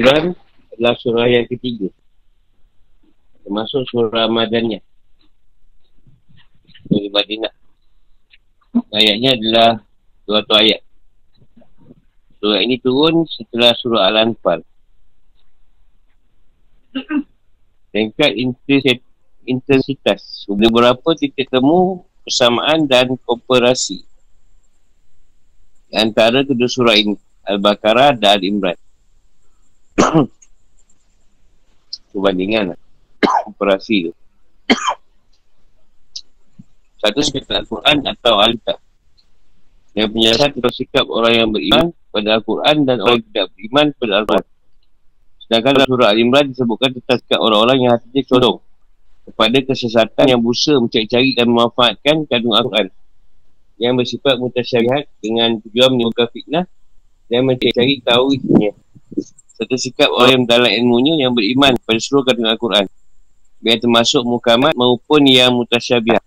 Al-Imran adalah surah yang ketiga. Termasuk surah Madaniyah. Surah Madinah. Ayatnya adalah 200 ayat. Surah ini turun setelah surah Al-Anfal. Tingkat intensitas. Sudah berapa titik temu persamaan dan kooperasi. Antara kedua surah ini. Al-Baqarah dan Al-Imran. Perbandingan operasi tu. Satu sekitar Al-Quran atau Al-Kitab. Yang penjelasan tentang sikap orang yang beriman pada Al-Quran dan orang yang tidak beriman pada Al-Quran. Sedangkan dalam surah Al-Imran disebutkan tentang sikap orang-orang yang hatinya condong kepada kesesatan yang berusaha mencari-cari dan memanfaatkan kandung Al-Quran yang bersifat mutasyarihat dengan tujuan menimbulkan fitnah dan mencari-cari tahu isinya. Satu sikap orang yang dalam ilmunya yang beriman pada seluruh kandung Al-Quran. Biar termasuk mukamat maupun yang mutasyabihat.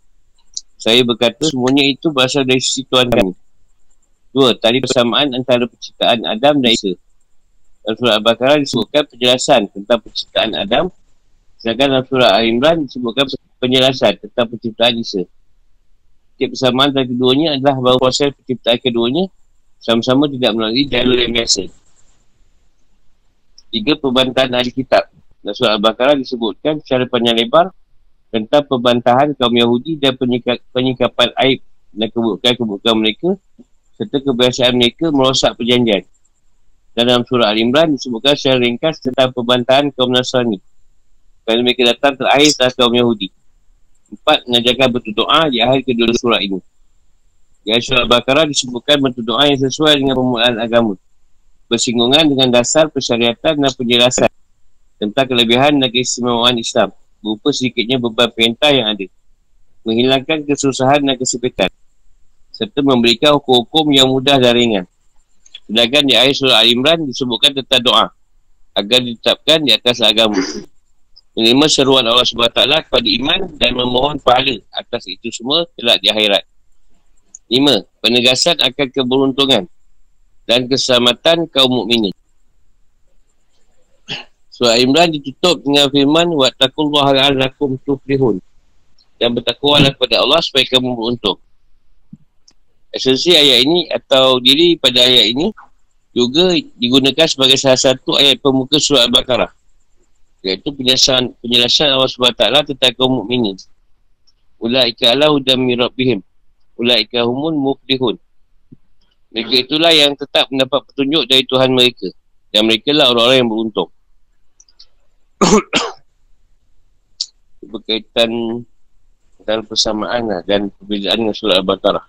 Saya berkata semuanya itu berasal dari sisi Tuhan kami. Dua, tadi persamaan antara penciptaan Adam dan Isa. Dalam surah Al-Baqarah disebutkan penjelasan tentang penciptaan Adam. Sedangkan dalam surah Al-Imran disebutkan penjelasan tentang penciptaan Isa. Setiap persamaan antara keduanya adalah bahawa proses penciptaan keduanya sama-sama tidak melalui jalur yang biasa. Tiga perbantahan ahli kitab. Dalam surah Al-Baqarah disebutkan secara panjang lebar tentang perbantahan kaum Yahudi dan penyikap, penyikapan aib dan kebukaan-kebukaan mereka serta kebiasaan mereka merosak perjanjian. Dan dalam surah Al-Imran disebutkan secara ringkas tentang perbantahan kaum Nasrani. Kerana mereka datang terakhir setelah kaum Yahudi. Empat, mengajarkan berdoa di akhir kedua surah ini. Di akhir surah Al-Baqarah disebutkan berdoa yang sesuai dengan permulaan agama. Bersinggungan dengan dasar persyariatan dan penjelasan tentang kelebihan dan keistimewaan Islam berupa sedikitnya beban perintah yang ada. Menghilangkan kesusahan dan kesepitan. Serta memberikan hukum-hukum yang mudah dan ringan. Sedangkan di ayat surah Al-Imran disebutkan tentang doa. Agar ditetapkan di atas agama. Menerima seruan Allah SWT kepada iman dan memohon pahala atas itu semua telah di akhirat. Lima, penegasan akan keberuntungan dan keselamatan kaum mukminin. Surah Imran ditutup dengan firman Wattakullah alakum tuflihun Dan bertakwalah kepada Allah supaya kamu beruntung Esensi ayat ini atau diri pada ayat ini Juga digunakan sebagai salah satu ayat pemuka surah Al-Baqarah Iaitu penjelasan, penjelasan Allah SWT tentang kaum mukminin. Ula'ika ala hudam mirabbihim Ula'ika humun muflihun Mereka itulah yang tetap mendapat petunjuk dari Tuhan mereka Dan mereka lah orang-orang yang beruntung berkaitan dalam persamaan lah dan perbezaan dengan surah Al-Baqarah.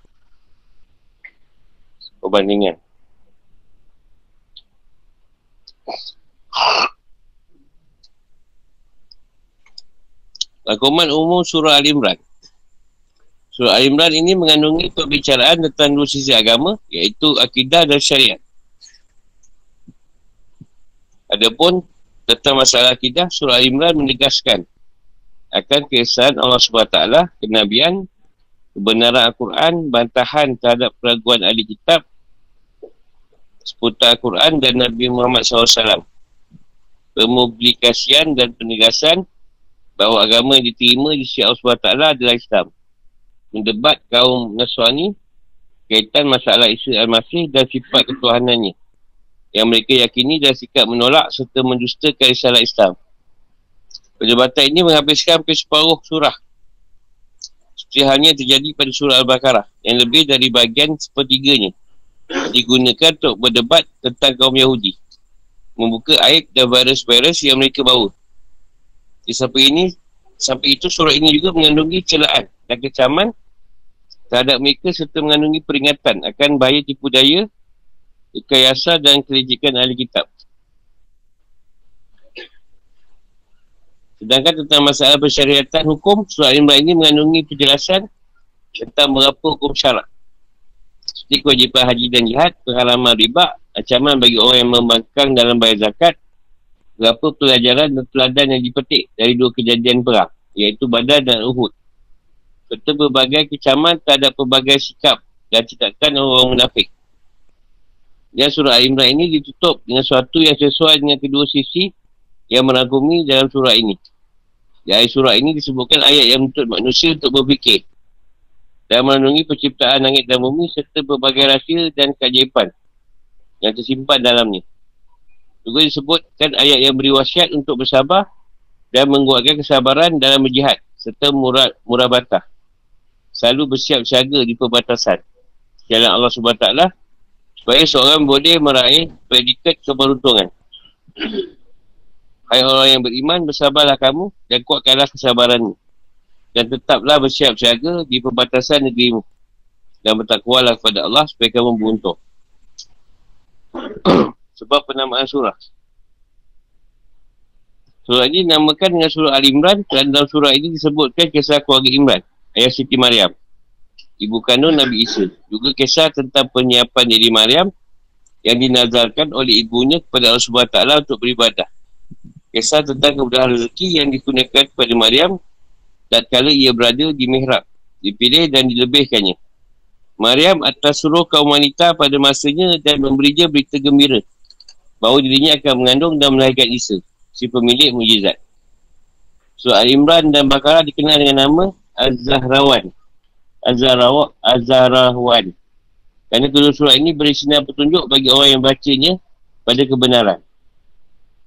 Perbandingan. Lakuman umum surah Al-Imran. Surah Al-Imran ini mengandungi perbicaraan tentang dua sisi agama iaitu akidah dan syariat. Adapun tentang masalah akidah, surah Imran menegaskan akan keesaan Allah SWT, kenabian, kebenaran Al-Quran, bantahan terhadap peraguan ahli kitab, seputar Al-Quran dan Nabi Muhammad SAW. Pemubilikasian dan penegasan bahawa agama yang diterima di sisi Allah SWT adalah Islam. Mendebat kaum Nasrani kaitan masalah Isa Al-Masih dan sifat ketuhanannya yang mereka yakini dan sikap menolak serta mendustakan risalah Islam. Perdebatan ini menghabiskan ke separuh surah. Seperti halnya terjadi pada surah Al-Baqarah yang lebih dari bahagian sepertiganya digunakan untuk berdebat tentang kaum Yahudi. Membuka aib dan virus-virus yang mereka bawa. Di sampai ini, sampai itu surah ini juga mengandungi celaan dan kecaman terhadap mereka serta mengandungi peringatan akan bahaya tipu daya rekayasa dan kelejikan ahli kitab. Sedangkan tentang masalah persyariatan hukum, surah Al-Imran ini mengandungi penjelasan tentang berapa hukum syarak. Seperti kewajipan haji dan jihad, pengalaman riba, ancaman bagi orang yang membangkang dalam bayar zakat, berapa pelajaran dan teladan yang dipetik dari dua kejadian perang, iaitu Badar dan Uhud. Serta berbagai kecaman terhadap pelbagai sikap dan citakan orang-orang munafik Dan surah Al-Imran ini ditutup dengan sesuatu yang sesuai dengan kedua sisi yang meragumi dalam surah ini. Di ayat surah ini disebutkan ayat yang menuntut manusia untuk berfikir dan menandungi penciptaan langit dan bumi serta berbagai rahsia dan keajaiban yang tersimpan dalamnya. Juga disebutkan ayat yang beri wasiat untuk bersabar dan menguatkan kesabaran dalam berjihad serta murah, murah batah. Selalu bersiap siaga di perbatasan. Jalan Allah SWT supaya seorang boleh meraih predikat keberuntungan. Hai orang yang beriman, bersabarlah kamu dan kuatkanlah kesabaranmu. Dan tetaplah bersiap siaga di perbatasan negerimu. Dan bertakwalah kepada Allah supaya kamu beruntung. Sebab penamaan surah. Surah ini dinamakan dengan surah Al-Imran dan dalam surah ini disebutkan kisah keluarga Imran, ayah Siti Maryam ibu kandung Nabi Isa. Juga kisah tentang penyiapan diri Maryam yang dinazarkan oleh ibunya kepada Allah SWT untuk beribadah. Kisah tentang kemudahan rezeki yang digunakan kepada Maryam dan kala ia berada di mihrab, dipilih dan dilebihkannya. Maryam atas suruh kaum wanita pada masanya dan memberi dia berita gembira bahawa dirinya akan mengandung dan melahirkan Isa, si pemilik mujizat. Surah Al-Imran dan Baqarah dikenal dengan nama Az-Zahrawan. Azarawa, Azarawan. Kerana kedua surah ini beri sinar petunjuk bagi orang yang bacanya pada kebenaran.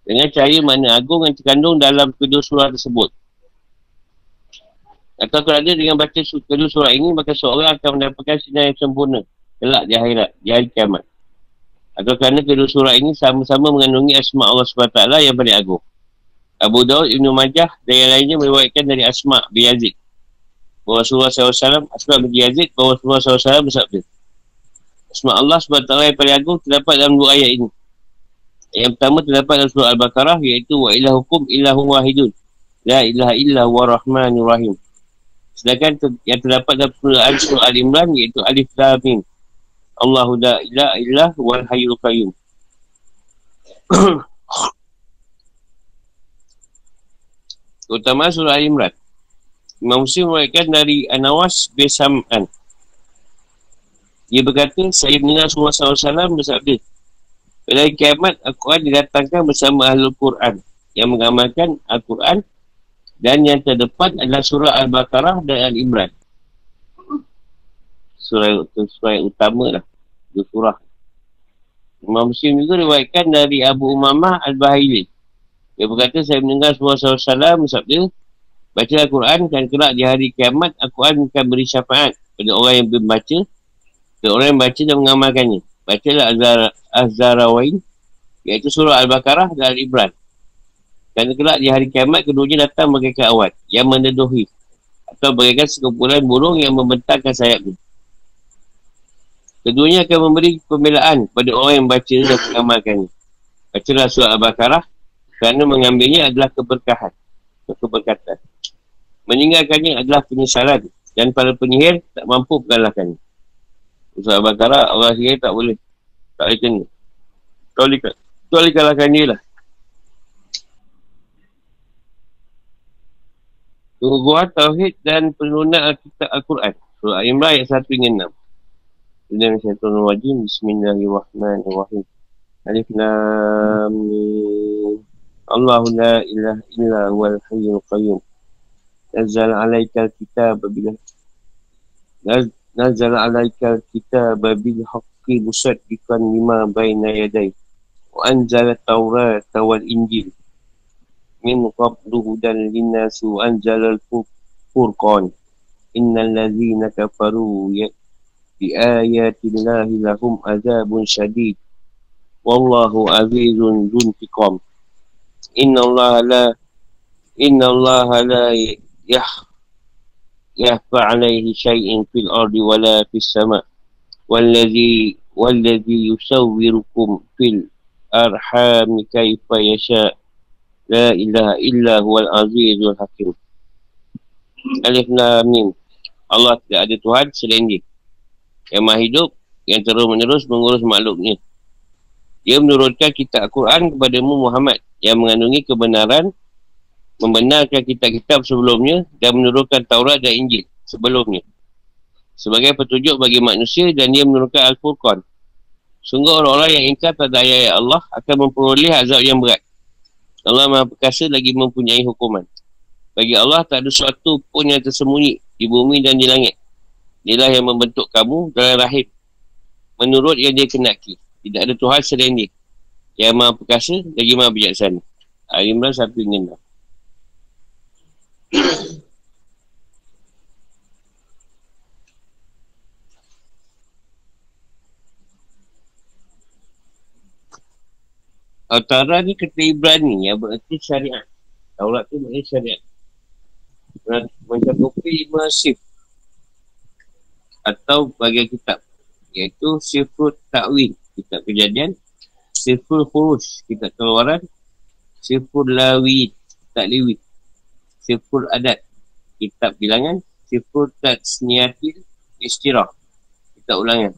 Dengan cahaya mana agung yang terkandung dalam kedua surah tersebut. Atau ada dengan baca kedua surah ini, maka seorang akan mendapatkan sinar yang sempurna. Kelak di akhirat, di hari kiamat. Atau kerana kedua surah ini sama-sama mengandungi asma Allah SWT yang paling agung. Abu Daud, Ibn Majah dan yang lainnya meriwayatkan dari Asma' bin Yazid bahawa Rasulullah SAW Asma' bin Yazid bahawa Rasulullah SAW bersabda Asma' Allah SWT yang paling agung terdapat dalam dua ayat ini. Yang pertama terdapat dalam surah Al-Baqarah iaitu wa ilahukum ilahu wahidun. La ilaha illa wa rahmanur rahim. Sedangkan ter- yang terdapat dalam surah, surah Al-Imran iaitu Alif Lamim Allahu la ilaha illa wal hayyul qayyum. Utama surah Al-Imran Imam Muslim mengatakan dari Anawas bin Sam'an. Dia berkata, saya mendengar Rasulullah SAW bersabda, pada kiamat, Al-Quran didatangkan bersama Ahlul Quran yang mengamalkan Al-Quran dan yang terdepan adalah surah Al-Baqarah dan Al-Imran. Surah, surah yang utama lah. Dua surah. Imam Muslim juga riwayatkan dari Abu Umamah Al-Bahili. Dia berkata, saya mendengar Rasulullah SAW bersabda, Baca Al-Quran dan kelak di hari kiamat Al-Quran akan beri syafaat pada orang yang membaca dan orang yang baca dan mengamalkannya. Bacalah Azhar, Azharawain iaitu surah Al-Baqarah dan Al-Ibran. Dan kelak di hari kiamat keduanya datang bagaikan awan yang mendeduhi atau bagaikan sekumpulan burung yang membentangkan sayapnya. Keduanya akan memberi pembelaan pada orang yang baca dan mengamalkannya. Bacalah surah Al-Baqarah kerana mengambilnya adalah keberkahan. Keberkatan. Meninggalkannya adalah penyesalan dan para penyihir tak mampu mengalahkannya. Ustaz Al-Baqarah, Allah sihir tak boleh. Tak boleh kena. Kau boleh, kalahkan dia lah. Tungguan Tauhid dan penurunan Alkitab Al-Quran. Surah Imran ayat 1 hingga 6. Bismillahirrahmanirrahim. Bismillahirrahmanirrahim. Alif Lam Allahu la ilaha illa huwal hayyul qayyum. Nazzal 'alaikal kitab bil Nazzal 'alaikal kitab bil haqqi musaddiqan lima bayna yaday. Wa anzal at-taurat wal injil. Min qablu hudan linnas wa anzal al-furqan. Innal ladzina kafaru ya- bi ayati lahum azabun shadid. Wallahu azizun dun. إن الله لا إن الله لا يح يخفى عليه شيء في الأرض ولا في السماء. والذي والذي يصوركم في الأرحام كيف يشاء. لا إله إلا هو العزيز الحكيم. Alif Lam Allah tidak ada Tuhan selain dia. Yang maha hidup Yang terus menerus mengurus makhluknya. Dia menurunkan kitab Al-Quran kepadamu Muhammad Yang mengandungi kebenaran membenarkan kitab-kitab sebelumnya dan menurunkan Taurat dan Injil sebelumnya sebagai petunjuk bagi manusia dan dia menurunkan Al-Furqan Sungguh orang-orang yang ingkar pada ayat Allah akan memperoleh azab yang berat. Allah Maha Perkasa lagi mempunyai hukuman. Bagi Allah tak ada sesuatu pun yang tersembunyi di bumi dan di langit. Inilah yang membentuk kamu dalam rahim. Menurut yang dia kenaki. Tidak ada Tuhan selain dia. Yang Maha Perkasa lagi Maha Bijaksana. Al-Imran 1 hingga 6. Al-Tara ni kata Ibrani yang berarti syariat. Taurat tu maknanya syariat. Mencakupi masif. Atau bagian kitab. Iaitu Sifrut Ta'win. Kitab kejadian. Sifrul Furush. Kitab keluaran. Sifrul Lawid. Kitab Liwid. Sifrul Adat. Kitab bilangan. Sifrul Tatsniyatil Istirah. Kitab ulangan.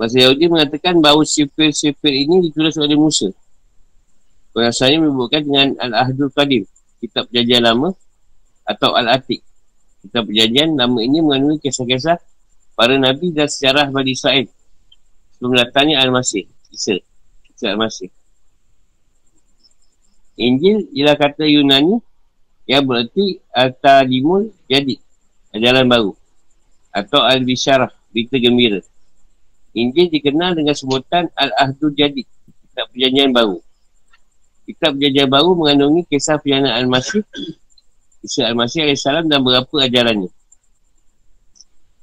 Bahasa Yahudi mengatakan bahawa sifir-sifir ini ditulis oleh Musa. Bahasanya menyebutkan dengan Al-Ahdul Qadim, kitab perjanjian lama atau Al-Atik. Kitab perjanjian nama ini mengandungi kisah-kisah para Nabi dan sejarah Bani Israel. Sebelum datangnya Al-Masih, Isa, Isa Al-Masih. Injil ialah kata Yunani yang berarti Al-Tadimul Jadi, ajaran baru. Atau Al-Bisharah, berita gembira. Injil dikenal dengan sebutan Al-Ahdul Jadid, kitab perjanjian baru. Kitab perjanjian baru mengandungi kisah perjalanan Al-Masih, Isa Al-Masih AS dan beberapa ajarannya.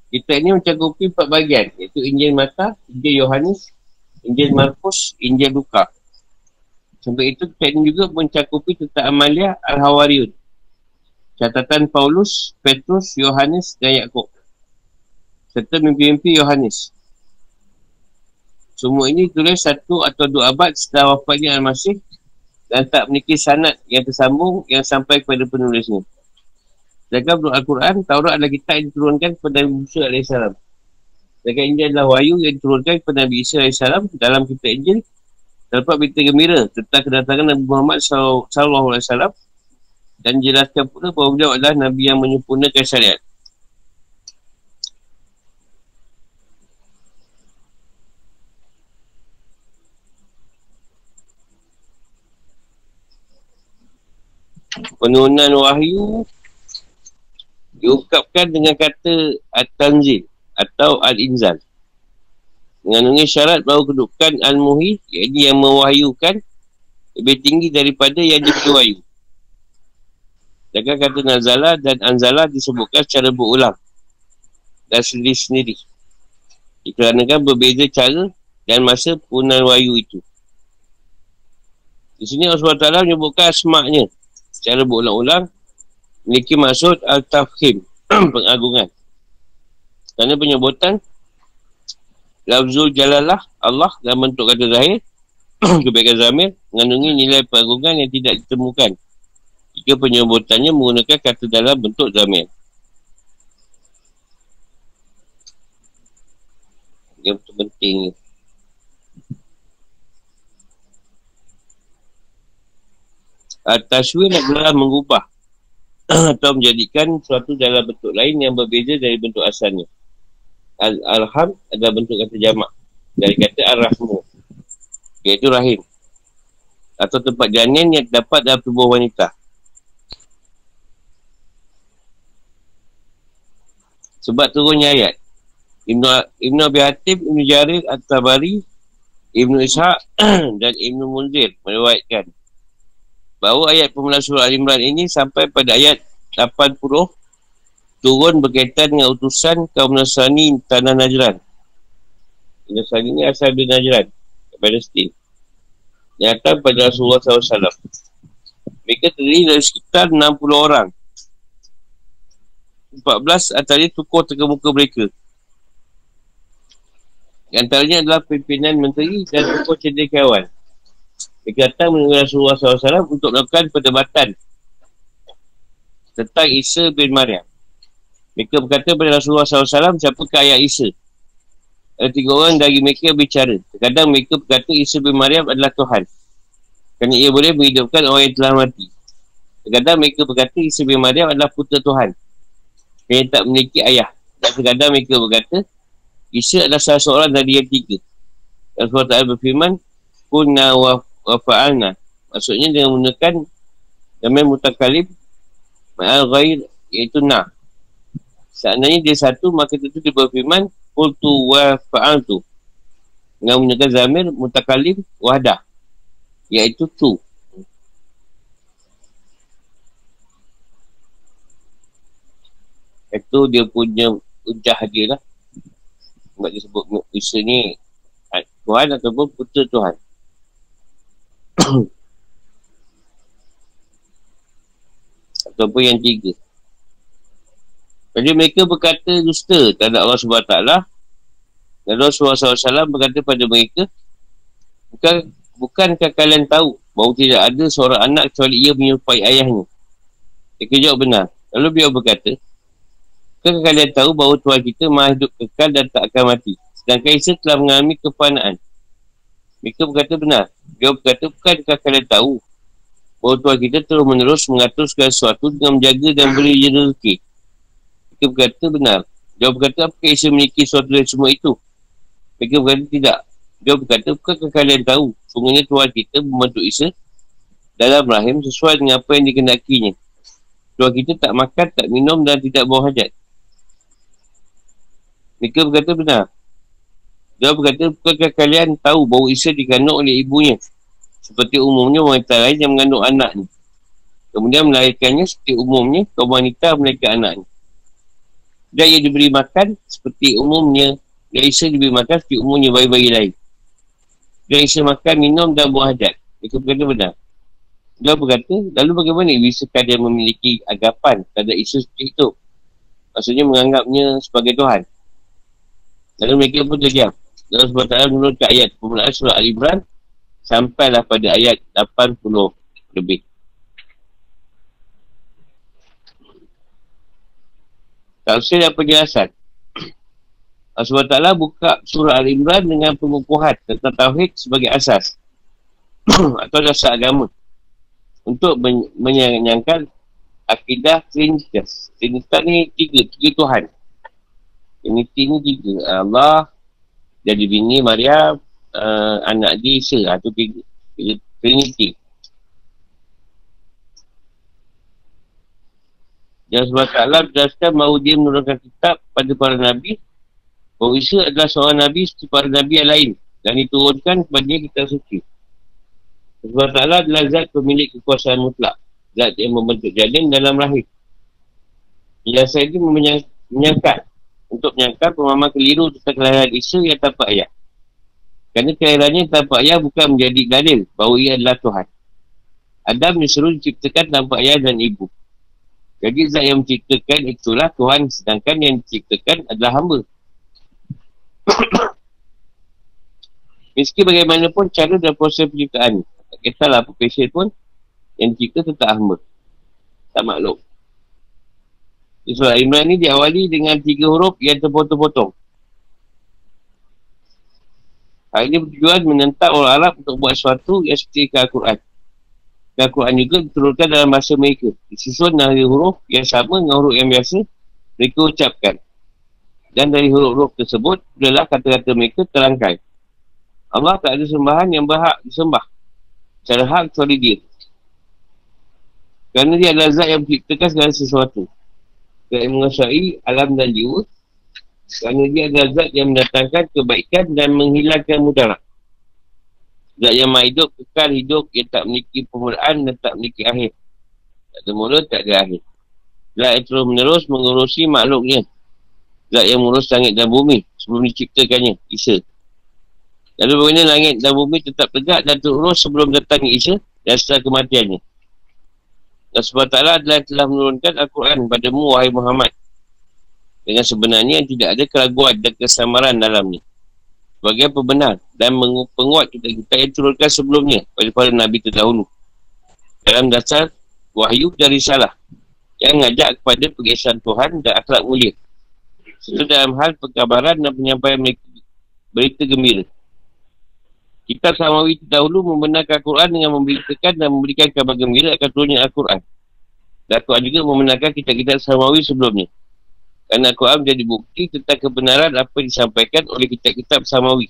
Kitab ini mencakupi empat bagian, iaitu Injil Mata, Injil Yohanes, Injil Markus, Injil Luka. Sampai itu kitab ini juga mencakupi tentang Amalia Al-Hawariyun. Catatan Paulus, Petrus, Yohanes dan Yaakob. Serta mimpi-mimpi Yohanes. Semua ini tulis satu atau dua abad setelah wafatnya Al-Masih dan tak memiliki sanat yang tersambung yang sampai kepada penulisnya. Sedangkan menurut Al-Quran, Taurat adalah kitab yang diturunkan kepada Nabi Musa AS. Sedangkan Injil adalah wahyu yang diturunkan kepada Nabi Isa AS dalam kitab Injil terdapat berita gembira tentang kedatangan Nabi Muhammad SAW dan jelaskan pula bahawa beliau adalah Nabi yang menyempurnakan syariat. penurunan wahyu diungkapkan dengan kata At-Tanzil atau Al-Inzal. Mengandungi syarat bahawa kedudukan Al-Muhi iaitu yang mewahyukan lebih tinggi daripada yang diberi wahyu. Sedangkan kata Nazala dan Anzala disebutkan secara berulang dan sendiri-sendiri. Dikarenakan berbeza cara dan masa punan wahyu itu. Di sini Allah SWT menyebutkan asmaknya secara berulang-ulang memiliki maksud al-tafhim pengagungan. Kerana penyebutan lafzul jalalah Allah dalam bentuk kata zahir kebaikan zamir mengandungi nilai pengagungan yang tidak ditemukan. Jika penyebutannya menggunakan kata dalam bentuk zamir. Yang penting Tashwin adalah mengubah atau menjadikan sesuatu dalam bentuk lain yang berbeza dari bentuk asalnya. Al-Alham adalah bentuk kata jamak dari kata Ar-Rahmu iaitu rahim atau tempat janin yang dapat dalam tubuh wanita. Sebab turunnya ayat Ibn, Ibn Abi Hatim, Ibn Jarir, At-Tabari, Ibn Ishaq dan Ibn Munzir meriwayatkan bahawa ayat pemulaan surah Al-Imran ini sampai pada ayat 80 turun berkaitan dengan utusan kaum Nasrani Tanah Najran. Nasrani ini asal dari Najran, Palestin. Yang datang pada Rasulullah SAW. Mereka terdiri dari sekitar 60 orang. 14 antara tokoh terkemuka mereka. Antaranya adalah pimpinan menteri dan tokoh cendekiawan. Mereka datang menemui Rasulullah SAW untuk melakukan perdebatan tentang Isa bin Maryam. Mereka berkata kepada Rasulullah SAW, siapakah ayat Isa? Ada tiga orang dari mereka bicara. Terkadang mereka berkata Isa bin Maryam adalah Tuhan. Kerana ia boleh menghidupkan orang yang telah mati. Terkadang mereka berkata Isa bin Maryam adalah putera Tuhan. Yang tak memiliki ayah. Dan terkadang mereka berkata Isa adalah salah seorang dari yang tiga. Allah Ta'ala berfirman, Kunna wa, wa fa'alna. Maksudnya dengan menggunakan nama mutakalib ma'al ghair iaitu na. Seandainya dia satu, maka tentu dia berfirman, Kultu wa fa'altu. Dengan menggunakan zamir mutakalib wahdah. Iaitu tu. Itu dia punya ujah dia lah. Sebab dia sebut Isa ni Tuhan ataupun putera Tuhan. ataupun yang tiga. Jadi mereka berkata dusta terhadap Allah SWT dan Rasulullah SAW berkata pada mereka Bukan, bukankah kalian tahu bahawa tidak ada seorang anak kecuali ia menyerupai ayahnya? Mereka jawab benar. Lalu beliau berkata, Bukankah kalian tahu bahawa Tuhan kita maha hidup kekal dan tak akan mati? Sedangkan Isa telah mengalami kepanaan. Mereka berkata benar. Dia berkata, bukankah kalian tahu bahawa Tuhan kita terus menerus mengatur segala sesuatu dengan menjaga dan beri rezeki? Mereka berkata benar. Dia berkata, apakah Isa memiliki sesuatu dari semua itu? Mereka berkata tidak. Dia berkata, bukankah kalian tahu? Sungguhnya Tuhan kita membentuk Isa dalam rahim sesuai dengan apa yang dikenakinya. Tuhan kita tak makan, tak minum dan tidak buang hajat. Mereka berkata benar. Dia berkata, bukankah kalian tahu bahawa Isa dikandung oleh ibunya? Seperti umumnya wanita lain yang mengandung anaknya. Kemudian melahirkannya seperti umumnya kaum wanita melahirkan anaknya. Dan ia diberi makan seperti umumnya. Dan Isa diberi makan seperti umumnya bayi-bayi lain. Dan Isa makan, minum dan buah hajat. Mereka berkata benar. Dia berkata, lalu bagaimana bisa kalian memiliki agapan terhadap Isa seperti itu? Maksudnya menganggapnya sebagai Tuhan. Lalu mereka pun terdiam. Sebab tak menurunkan ayat permulaan surah Al-Imran sampailah pada ayat 80 lebih. Tafsir dan penjelasan. Allah Ta'ala buka surah Al-Imran dengan pengukuhan tentang Tauhid sebagai asas atau dasar agama untuk menyangkan akidah Trinitas. Trinitas ni tiga, tiga Tuhan. Trinity ni tiga. Allah, jadi bini Maria, uh, anak dia Isa. Tiga. Trinity. Dan sebab Allah berjelaskan bahawa dia menurunkan kitab pada para Nabi bahawa Isa adalah seorang Nabi seperti para Nabi yang lain dan diturunkan kepada dia kitab suci. Sebab Allah adalah zat pemilik kekuasaan mutlak. Zat yang membentuk janin dalam rahim. Penjelasan ini menyangkat untuk menyangkal pemahaman keliru tentang kelahiran Isa yang tanpa ayat. Kerana kelahirannya tanpa ayat bukan menjadi dalil bahawa ia adalah Tuhan. Adam disuruh diciptakan tanpa ayah dan ibu. Jadi zat yang menciptakan itulah Tuhan sedangkan yang diciptakan adalah hamba. Meski bagaimanapun cara dan proses penciptaan. Tak kisahlah apa pun yang dicipta tetap hamba. Tak maklum. Surah Imran ni diawali dengan tiga huruf yang terpotong-potong. Hal ini bertujuan menentang orang Arab untuk buat sesuatu yang seperti Al-Quran. Al-Quran juga diturunkan dalam bahasa mereka. Disusun dari huruf yang sama dengan huruf yang biasa mereka ucapkan. Dan dari huruf-huruf tersebut adalah kata-kata mereka terangkai. Allah tak ada sembahan yang berhak disembah. Secara hak kecuali dia. Kerana dia adalah zat yang menciptakan segala sesuatu yang menguasai alam dan jiwa. Kerana dia adalah zat yang mendatangkan kebaikan dan menghilangkan mudarat. Zat yang maha hidup, kekal hidup yang tak memiliki permulaan dan tak memiliki akhir. Tak ada mula, tak ada akhir. Zat yang terus menerus mengurusi makhluknya. Zat yang mengurus langit dan bumi sebelum diciptakannya, Isa. Lalu bagaimana langit dan bumi tetap tegak dan terurus sebelum datangnya Isa dan setelah kematiannya sebab taklah adalah telah menurunkan Al-Quran padamu wahai Muhammad. Dengan sebenarnya tidak ada keraguan dan kesamaran dalamnya. Sebagai benar dan penguat kita kita yang turunkan sebelumnya para Nabi terdahulu. Dalam dasar wahyu dari salah. Yang mengajak kepada pengesan Tuhan dan akhlak mulia. Serta dalam hal perkabaran dan penyampaian berita gembira. Kitab Samawi dahulu membenarkan Al-Quran dengan memberitakan dan memberikan kabar gembira akan turunnya Al-Quran. Dan Al-Quran juga membenarkan kitab-kitab Samawi sebelumnya. Kerana Al-Quran menjadi bukti tentang kebenaran apa disampaikan oleh kitab-kitab Samawi.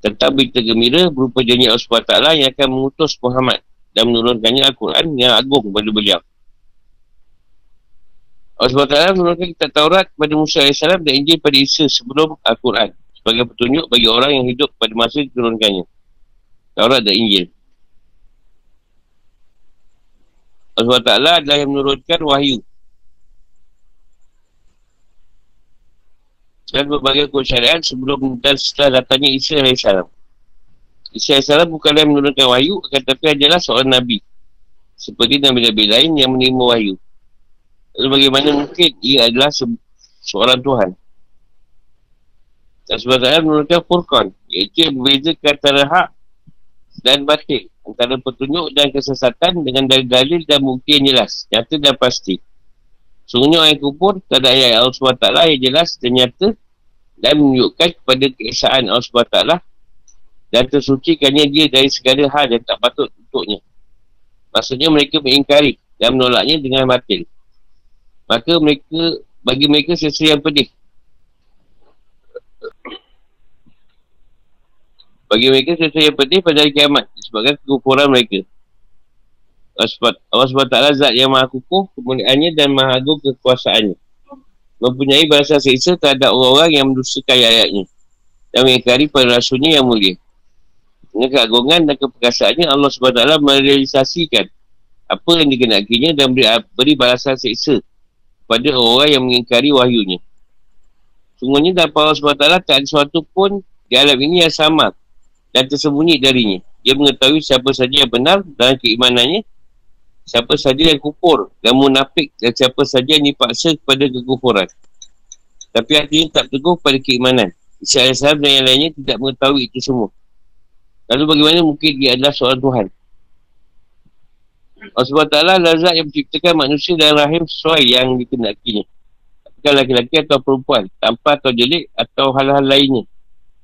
Tentang berita gembira berupa janji Allah SWT yang akan mengutus Muhammad dan menurunkannya Al-Quran yang agung kepada beliau. Allah SWT menurunkan kitab Taurat kepada Musa AS dan Injil pada Isa sebelum Al-Quran sebagai petunjuk bagi orang yang hidup pada masa diturunkannya. Taurat dan Injil. Allah SWT adalah yang menurunkan wahyu dan berbagai kod syariat sebelum dan setelah datangnya Isa AS. Isa AS bukanlah yang menurunkan wahyu, tetapi adalah seorang Nabi. Seperti Nabi-Nabi lain yang menerima wahyu. Lalu bagaimana mungkin ia adalah se- seorang Tuhan? Dan sebenarnya menurunkan Furqan, iaitu yang berbeza antara hak dan batin. Antara petunjuk dan kesesatan dengan dalil-dalil dan yang jelas, nyata dan pasti. Sungguhnya orang yang kubur, tak ada ayat Allah SWT yang jelas dan nyata dan menunjukkan kepada keesaan Allah SWT dan tersucikannya dia dari segala hal yang tak patut untuknya. Maksudnya mereka mengingkari dan menolaknya dengan batil. Maka mereka, bagi mereka sesuatu yang pedih. Bagi mereka sesuatu yang pedih pada hari kiamat disebabkan kekufuran mereka. Allah SWT zat yang maha kukuh kemuliaannya dan maha agung kekuasaannya mempunyai bahasa seksa terhadap orang-orang yang mendustakan ayatnya dan mengingkari pada rasulnya yang mulia. Dengan keagungan dan keperkasaannya Allah SWT merealisasikan apa yang dikenakinya dan beri, beri balasan seksa kepada orang yang mengingkari wahyunya. Sungguhnya dalam Allah SWT tak ada sesuatu pun di alam ini yang sama dan tersembunyi darinya. Dia mengetahui siapa saja yang benar dalam keimanannya siapa saja yang kufur dan munafik dan siapa saja yang dipaksa kepada kekufuran. Tapi hatinya tak teguh pada keimanan. Isa AS dan yang lainnya tidak mengetahui itu semua. Lalu bagaimana mungkin dia adalah seorang Tuhan? Allah SWT lazat yang menciptakan manusia dalam rahim sesuai yang dikenakinya. Apakah laki-laki atau perempuan, tanpa atau jelik atau hal-hal lainnya.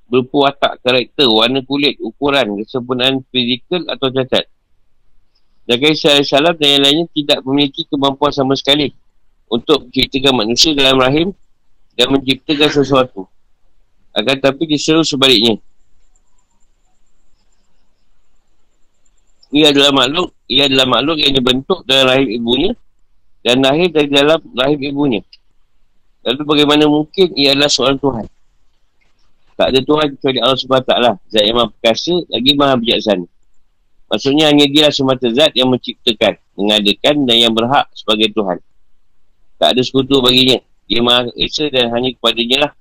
Berupa watak, karakter, warna kulit, ukuran, kesempurnaan fizikal atau cacat. Dan Isa AS dan yang lainnya tidak memiliki kemampuan sama sekali untuk menciptakan manusia dalam rahim dan menciptakan sesuatu. Akan tetapi diseru sebaliknya. Ia adalah makhluk, ia adalah makhluk yang dibentuk dalam rahim ibunya dan lahir dari dalam rahim ibunya. Lalu bagaimana mungkin ia adalah seorang Tuhan? Tak ada Tuhan kecuali Allah SWT. Zat yang maha perkasa lagi maha bijaksana. Maksudnya hanya dia semata zat yang menciptakan, mengadakan dan yang berhak sebagai Tuhan. Tak ada sekutu baginya. Dia maha esa dan hanya kepadanya lah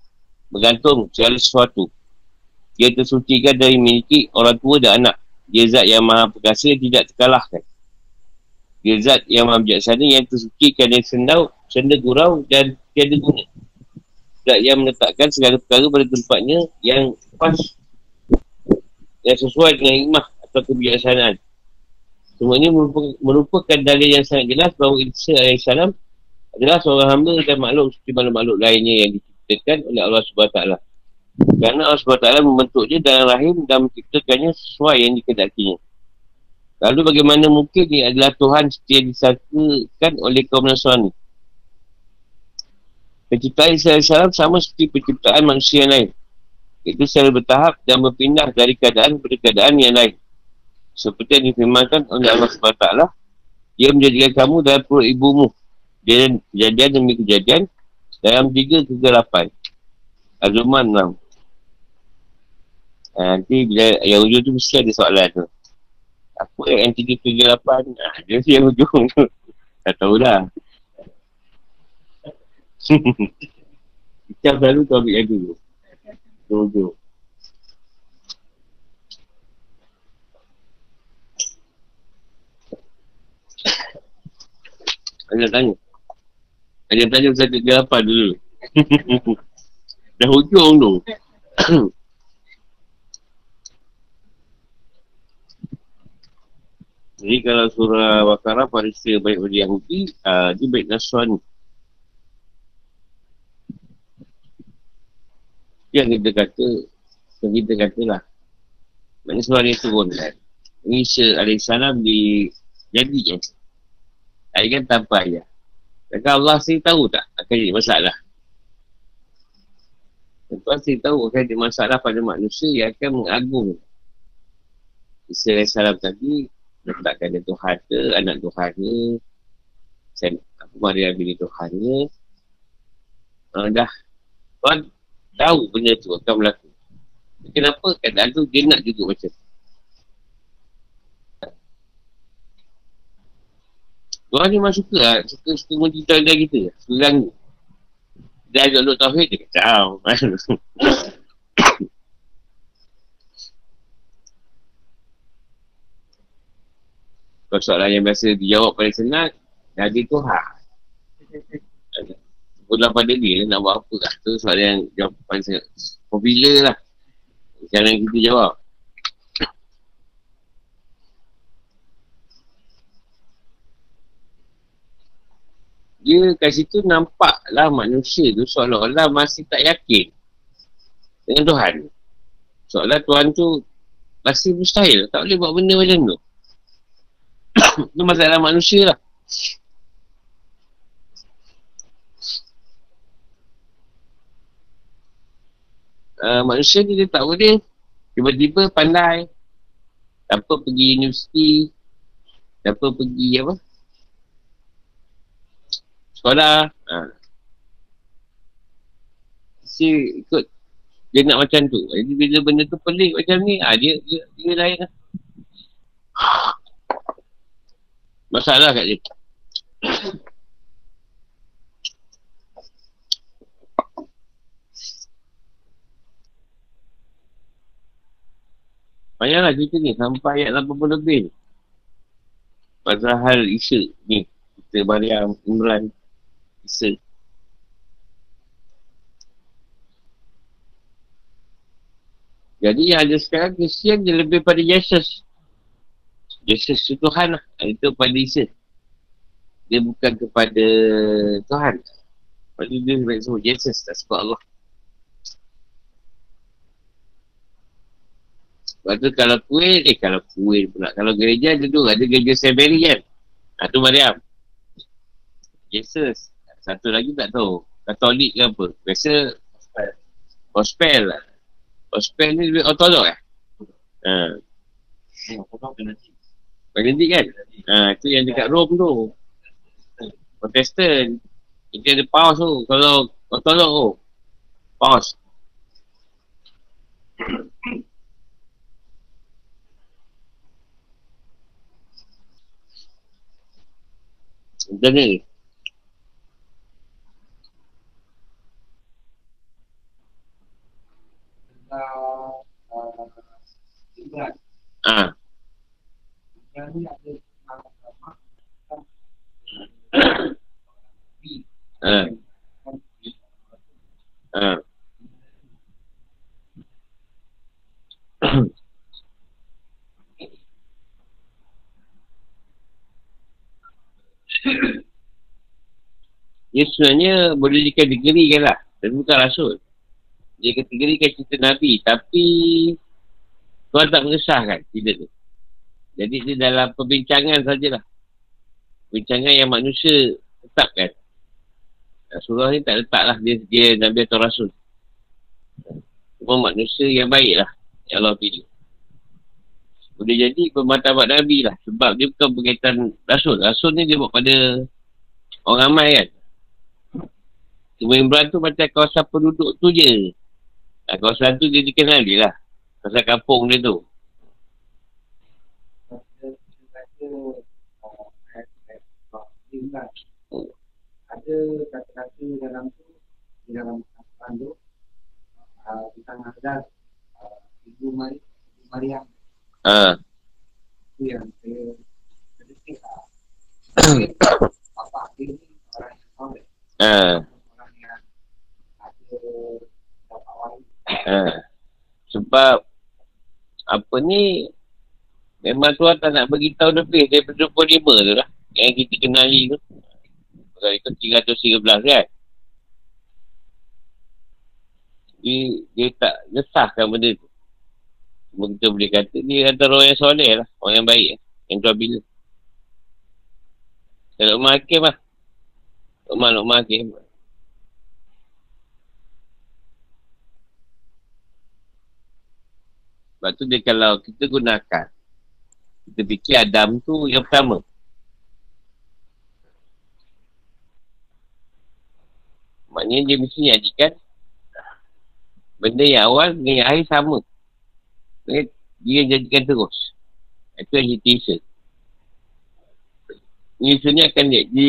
bergantung segala sesuatu. Dia tersucikan dari memiliki orang tua dan anak. Dia zat yang maha perkasa tidak terkalahkan. Dia zat yang maha bijaksana yang tersucikan dari sendau, senda gurau dan tiada guna. Zat yang meletakkan segala perkara pada tempatnya yang pas yang sesuai dengan hikmah atau kebijaksanaan. Semua ini merupakan, dalil yang sangat jelas bahawa Isa AS adalah seorang hamba dan makhluk seperti makhluk-makhluk lainnya yang diciptakan oleh Allah SWT. Kerana Allah SWT membentuknya dalam rahim dan menciptakannya sesuai yang dikedakinya. Lalu bagaimana mungkin dia adalah Tuhan yang disangkakan oleh kaum Nasrani? Penciptaan Isa AS sama seperti penciptaan manusia yang lain. Itu secara bertahap dan berpindah dari keadaan kepada keadaan yang lain. Seperti yang difirmankan oleh Allah SWT dia menjadikan kamu dalam perut ibumu. Dia kejadian demi kejadian dalam tiga kegelapan. Azuman 6 ha, nanti bila yang ujung tu mesti ada soalan tu. Apa yang tiga kegelapan? Ha, dia mesti yang ujung tu. Tak tahulah kita selalu tu ambil yang dulu ujung Ada tanya. Ada tanya pasal kegelapan dulu. Dah hujung tu. Jadi kalau surah Wakara Parisa baik bagi Yahudi, uh, dia baik Nasrani. Yang kita kata, yang kita kata lah. Maksudnya surah ni turun kan. Isa AS di jadi je. Ayat kan tanpa ayat. Maka Allah sendiri tahu tak akan jadi masalah. Tentu pasti tahu akan jadi masalah pada manusia yang akan mengagung. Isa salam tadi, letakkan dia Tuhan ke, anak Tuhan apa Maria bini Tuhan ke. Uh, dah, Tuhan tahu benda tu akan berlaku. Kenapa keadaan tu dia nak juga macam tu. Orang ni memang suka lah. Suka, suka mencerita dengan kita. Suka ganggu. Dia ajak Luk Tauhid, dia kacau. Kalau soalan yang biasa dijawab paling senang, jadi tu Pulang pada dia nak buat apa lah. Tu soalan yang jawab paling senang. Popular lah. Jangan kita jawab. dia kat situ nampaklah manusia tu seolah-olah masih tak yakin dengan Tuhan. Seolah Tuhan tu masih mustahil. Tak boleh buat benda macam tu. itu masalah manusia lah. Uh, manusia ni dia tak boleh. Tiba-tiba pandai. Tanpa pergi universiti? Tanpa pergi apa? Sekolah. Ha. si ikut dia nak macam tu. Jadi bila benda tu pelik macam ni ha, dia, dia, dia lain lah. Masalah kat dia Payahlah cerita ni sampai ayat 80 lebih. Pasal hal Isa ni. Kita Mariam Imran Isa. Jadi yang ada sekarang Kristian dia lebih pada Yesus. Yesus itu Tuhan lah. Itu pada Isa. Dia bukan kepada Tuhan. Pada dia sebut Yesus tak sebut Allah. Sebab tu kalau kuih, eh kalau kuih pula. Kalau gereja ada tu, ada gereja Severi kan. Ha, tu Mariam. Yesus. Satu lagi tak tahu. Katolik ke apa. Biasa Gospel lah. Gospel ni lebih otolog eh? Ha. Benedict kan? Ha, itu yang dekat Rome tu. Protestant. Itu ada paus tu. Kalau otolog tu. Paus. Macam ni. Ah. Ah. Ah. Ia sebenarnya boleh dikategorikan lah. Tapi bukan rasul. Dia kategorikan cerita Nabi. Tapi Tuhan tak mengesahkan cerita tu. Jadi dia dalam perbincangan sajalah. Perbincangan yang manusia tetapkan. Surah ni tak letaklah dia, dia Nabi atau Rasul. Cuma manusia yang baik lah. Yang Allah pilih. Boleh jadi pematabat Nabi lah. Sebab dia bukan berkaitan Rasul. Rasul ni dia buat pada orang ramai kan. Cuma Imran tu macam kawasan penduduk tu je. Kawasan tu dia dikenal dia lah. Pasal kampung dia tu. Ada kata-kata dalam tu di dalam kampung tu di tangan dan ibu Maria ibu Maria ha. itu yang saya sedikit bapak dia ni orang yang soleh Ha. orang yang ada dapat wali Ha. Sebab apa ni memang Tuhan tak nak bagi tahu lebih daripada 25 tu lah yang kita kenali tu. Kalau itu 313 kan. Jadi dia tak nesahkan benda tu. Cuma kita boleh kata dia antara orang yang soleh lah. Orang yang baik lah. Yang tuan bila. Kalau Umar Hakim lah. Lukman, Lukman Hakim. Sebab tu dia kalau kita gunakan, kita fikir Adam tu yang pertama. Maknanya dia mesti jadikan benda yang awal dengan yang akhir sama. Dia jadikan terus. Itu yang kita isa. Isa ni akan dia di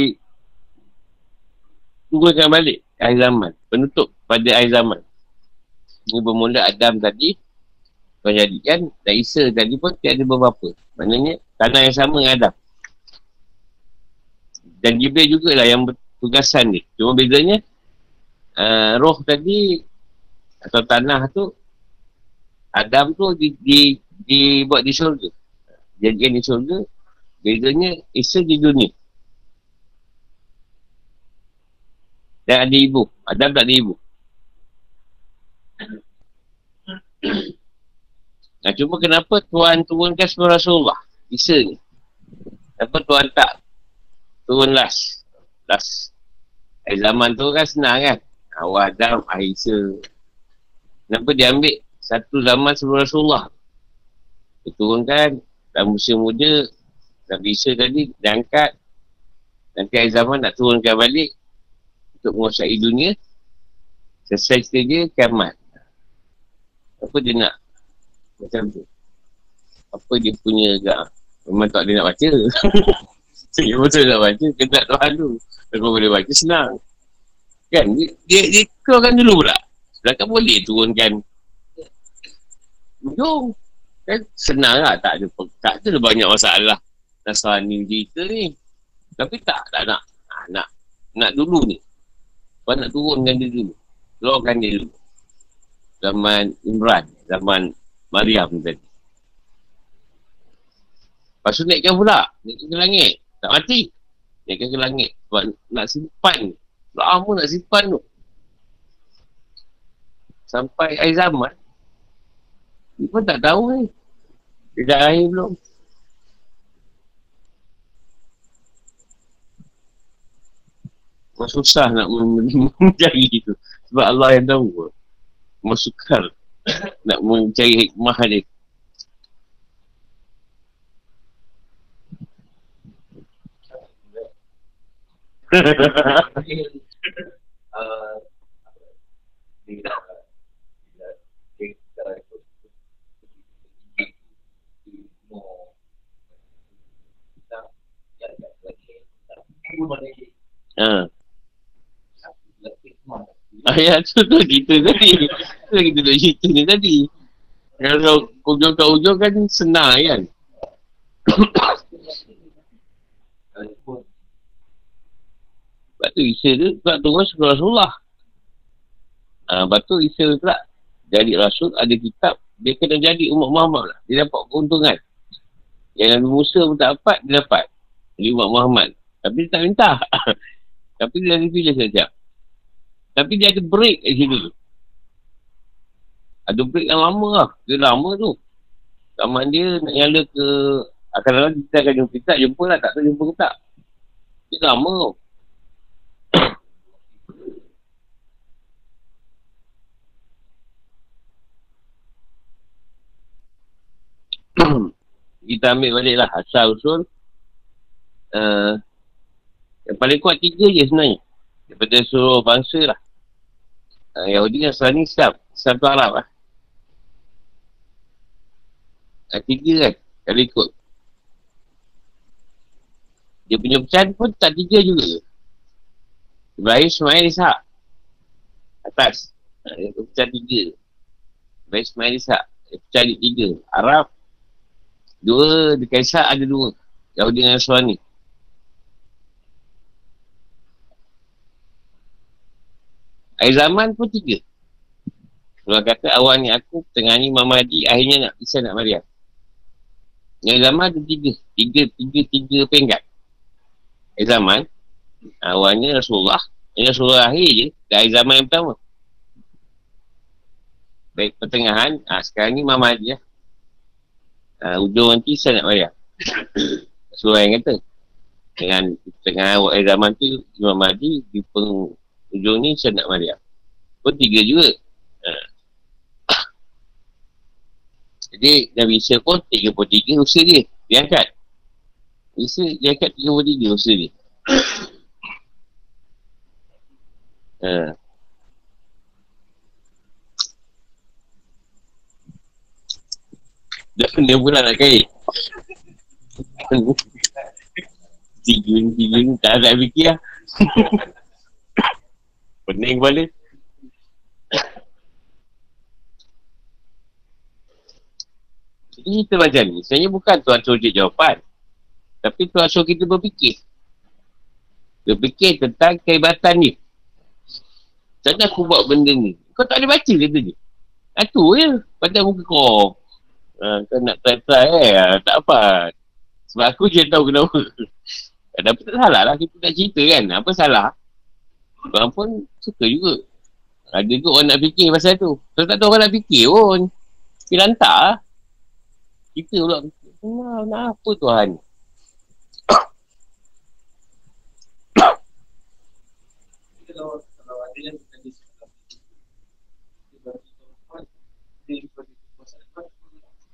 turunkan balik akhir zaman. Penutup pada akhir zaman. Ini bermula Adam tadi. Kau jadikan dan Isa tadi pun tiada beberapa. Maknanya tanah yang sama dengan Adam. Dan Jibril jugalah yang bertugasan ni. Cuma bedanya uh, roh tadi atau tanah tu Adam tu di, di, dibuat di syurga jadikan di syurga bedanya Isa di dunia dan ada ibu Adam tak ada ibu Nah, cuma kenapa Tuhan turunkan sebuah Rasulullah? Isa ni. Kenapa Tuhan tak turun last? Last. Eh, zaman tu kan senang kan? Awal Adam, Aisyah. Kenapa dia ambil satu zaman sebelum Rasulullah? Dia turunkan dalam usia muda, Nabi Isa tadi, dia angkat. Nanti akhir zaman nak turunkan balik untuk menguasai dunia. Selesai cerita dia, kiamat. Apa dia nak? Macam tu. Apa dia punya agak? Memang tak dia nak baca. Saya betul nak baca, kena tak Tuhan tu. Kalau boleh baca, senang. Kan? Dia, dia, dia keluarkan dulu pula. Sedangkan boleh turunkan. Jom. Kan senang lah. Tak ada, tak ada banyak masalah. Nasrani kita ni. Tapi tak, tak nak. Ha, nak. Nak dulu ni. Kau nak turunkan dia dulu. Keluarkan dia dulu. Zaman Imran. Zaman Maryam tadi. Lepas tu naikkan pula. Naikkan ke langit. Tak mati. Naikkan ke langit. Sebab nak simpan Lama nak simpan tu. Sampai air zaman. Dia pun tak tahu ni. Dia dah air belum. Susah nak mencari itu. Sebab Allah yang tahu. Masukar. nak mencari hikmah dia. uh, Ayat tu tu kita tadi. Tu kita duduk cerita ni tadi. Kalau ujung ke ujung kan senang kan. Sebab tu Isa tu sebab turun sekolah Rasulullah. Ha, lepas tu Isa pula jadi Rasul, ada kitab, dia kena jadi umat Muhammad lah. Dia dapat keuntungan. Yang Nabi Musa pun tak dapat, dia dapat. Jadi umat Muhammad. Tapi dia tak minta. Tapi dia ada pilih saja. Tapi dia ada break kat sini. Ada break yang lama lah. Dia lama tu. Sama dia nak nyala ke akan dalam kita akan jumpa kita jumpa lah tak tahu jumpa ke tak dia lama tu kita ambil balik lah asal usul uh, yang paling kuat tiga je sebenarnya. Daripada seluruh bangsa lah. Uh, Yahudi dan Nasrani Islam. Islam tu Arab lah. Uh, tiga kan kalau ikut. Dia punya pecahan pun tak tiga juga. Ibrahim Ismail Ishak. Atas. Uh, dia pecahan tiga. Ibrahim Ismail Ishak. Pecahan tiga. Arab Dua. Di Kaisar ada dua. Yahudi dengan Nasrani. Air zaman pun tiga. Kalau kata awal ni aku, tengah ni Mama Adi, akhirnya nak bisa nak Maryam. Yang zaman ada tiga. Tiga, tiga, tiga penggat. Air zaman, awalnya Rasulullah. Yang Rasulullah akhir je, dari zaman yang pertama. Baik pertengahan, ha, sekarang ni Mama Adi lah. Uh, ujung nanti saya nak bayar. Sesuai yang kata. Dengan tengah awal zaman tu, Imam Mahdi di penghujung ni saya nak Maryam. Pun tiga juga. Ha. Jadi Nabi Isa pun 33 usaha dia. Dia angkat. Isa dia angkat 33 usaha dia. ha. Dah kena pula nak kait. tiga ni, tiga ni, tak ada fikir lah. Pening kepala. Jadi kita macam ni, sebenarnya bukan Tuhan suruh jawapan. Tapi Tuhan suruh kita berfikir. Berfikir tentang kehebatan ni. Macam aku buat benda ni? Kau tak boleh baca kata ni. Itu je. Pada muka kau. Ha, kau nak try-try eh. Ha, tak apa. Sebab aku je tahu kenapa. Tapi tak salah lah. Kita nak cerita kan. Apa salah? Orang pun suka juga. Ada juga orang nak fikir pasal tu. Kalau tak tahu orang nak fikir pun. Dia lantak lah. Kita pula. Kenapa, kenapa Tuhan? Kalau ada yang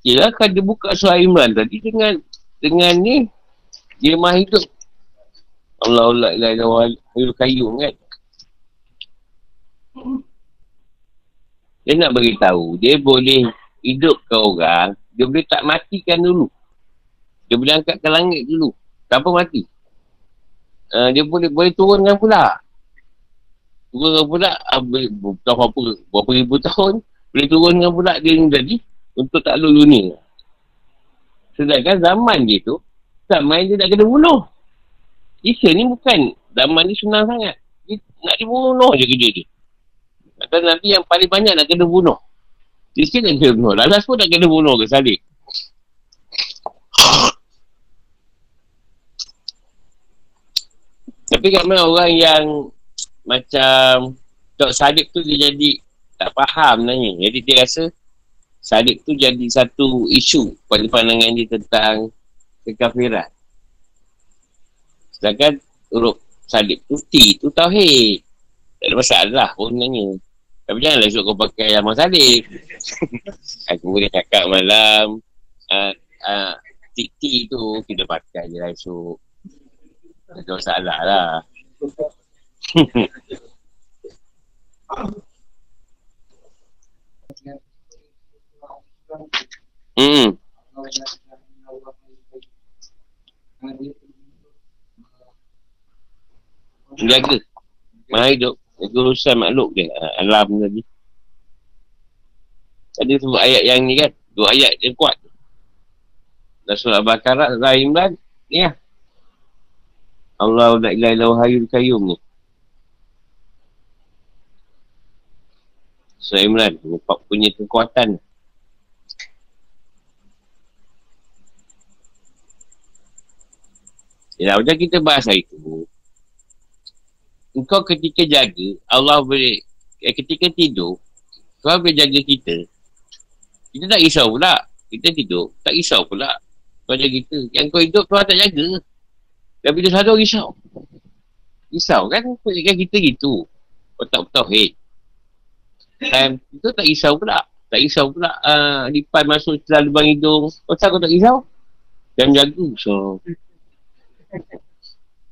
Yelah kan dia buka surah Imran tadi dengan dengan ni dia mah hidup Allah Allah ilah ilah ilah kayu kan dia nak beritahu dia boleh hidupkan orang dia boleh tak matikan dulu dia boleh angkat ke langit dulu tanpa mati uh, dia boleh boleh turunkan pula turunkan pula uh, berapa, berapa ribu tahun boleh turunkan pula dia ni jadi untuk takluk dunia. Sedangkan zaman dia tu, zaman dia nak kena bunuh. Isa ni bukan, zaman ni senang sangat. Dia nak dibunuh je kerja dia. Atau nanti yang paling banyak nak kena bunuh. Isa nak kena bunuh. Lalas pun nak kena bunuh ke salib. Tapi kan orang yang macam Tok Salib tu dia jadi tak faham nanya. Jadi dia rasa salib tu jadi satu isu pada pandangan dia tentang kekafiran. Sedangkan huruf salib T tu tauhid. Tak ada masalah pun nanya. Tapi janganlah esok kau pakai nama salib. Aku boleh cakap malam uh, uh, T, T tu kita pakai je lah esok. Tak ada masalah lah. Hmm. Jaga. Mana hidup. Jaga urusan makhluk dia. Ah, alam tadi. Tadi sebut ayat yang ni kan. Dua ayat yang kuat. Dan surah Bakarat, Surah Imran. Ni lah. Allah la ilaha illa hayyul qayyum ni. Surah Imran punya kekuatan. Ya, macam kita bahas hari tu. Engkau ketika jaga, Allah boleh, eh, ketika tidur, kau boleh jaga kita. Kita tak risau pula. Kita tidur, tak risau pula. Kau jaga kita. Yang kau hidup, kau tak jaga. Tapi dia selalu risau. Risau kan? Jaga kita gitu. Kau tak betul, hey. Time itu tak risau pula. Tak risau pula. Uh, lipan masuk dalam lubang hidung. Kau tak, kau tak risau? Dan jaga. So,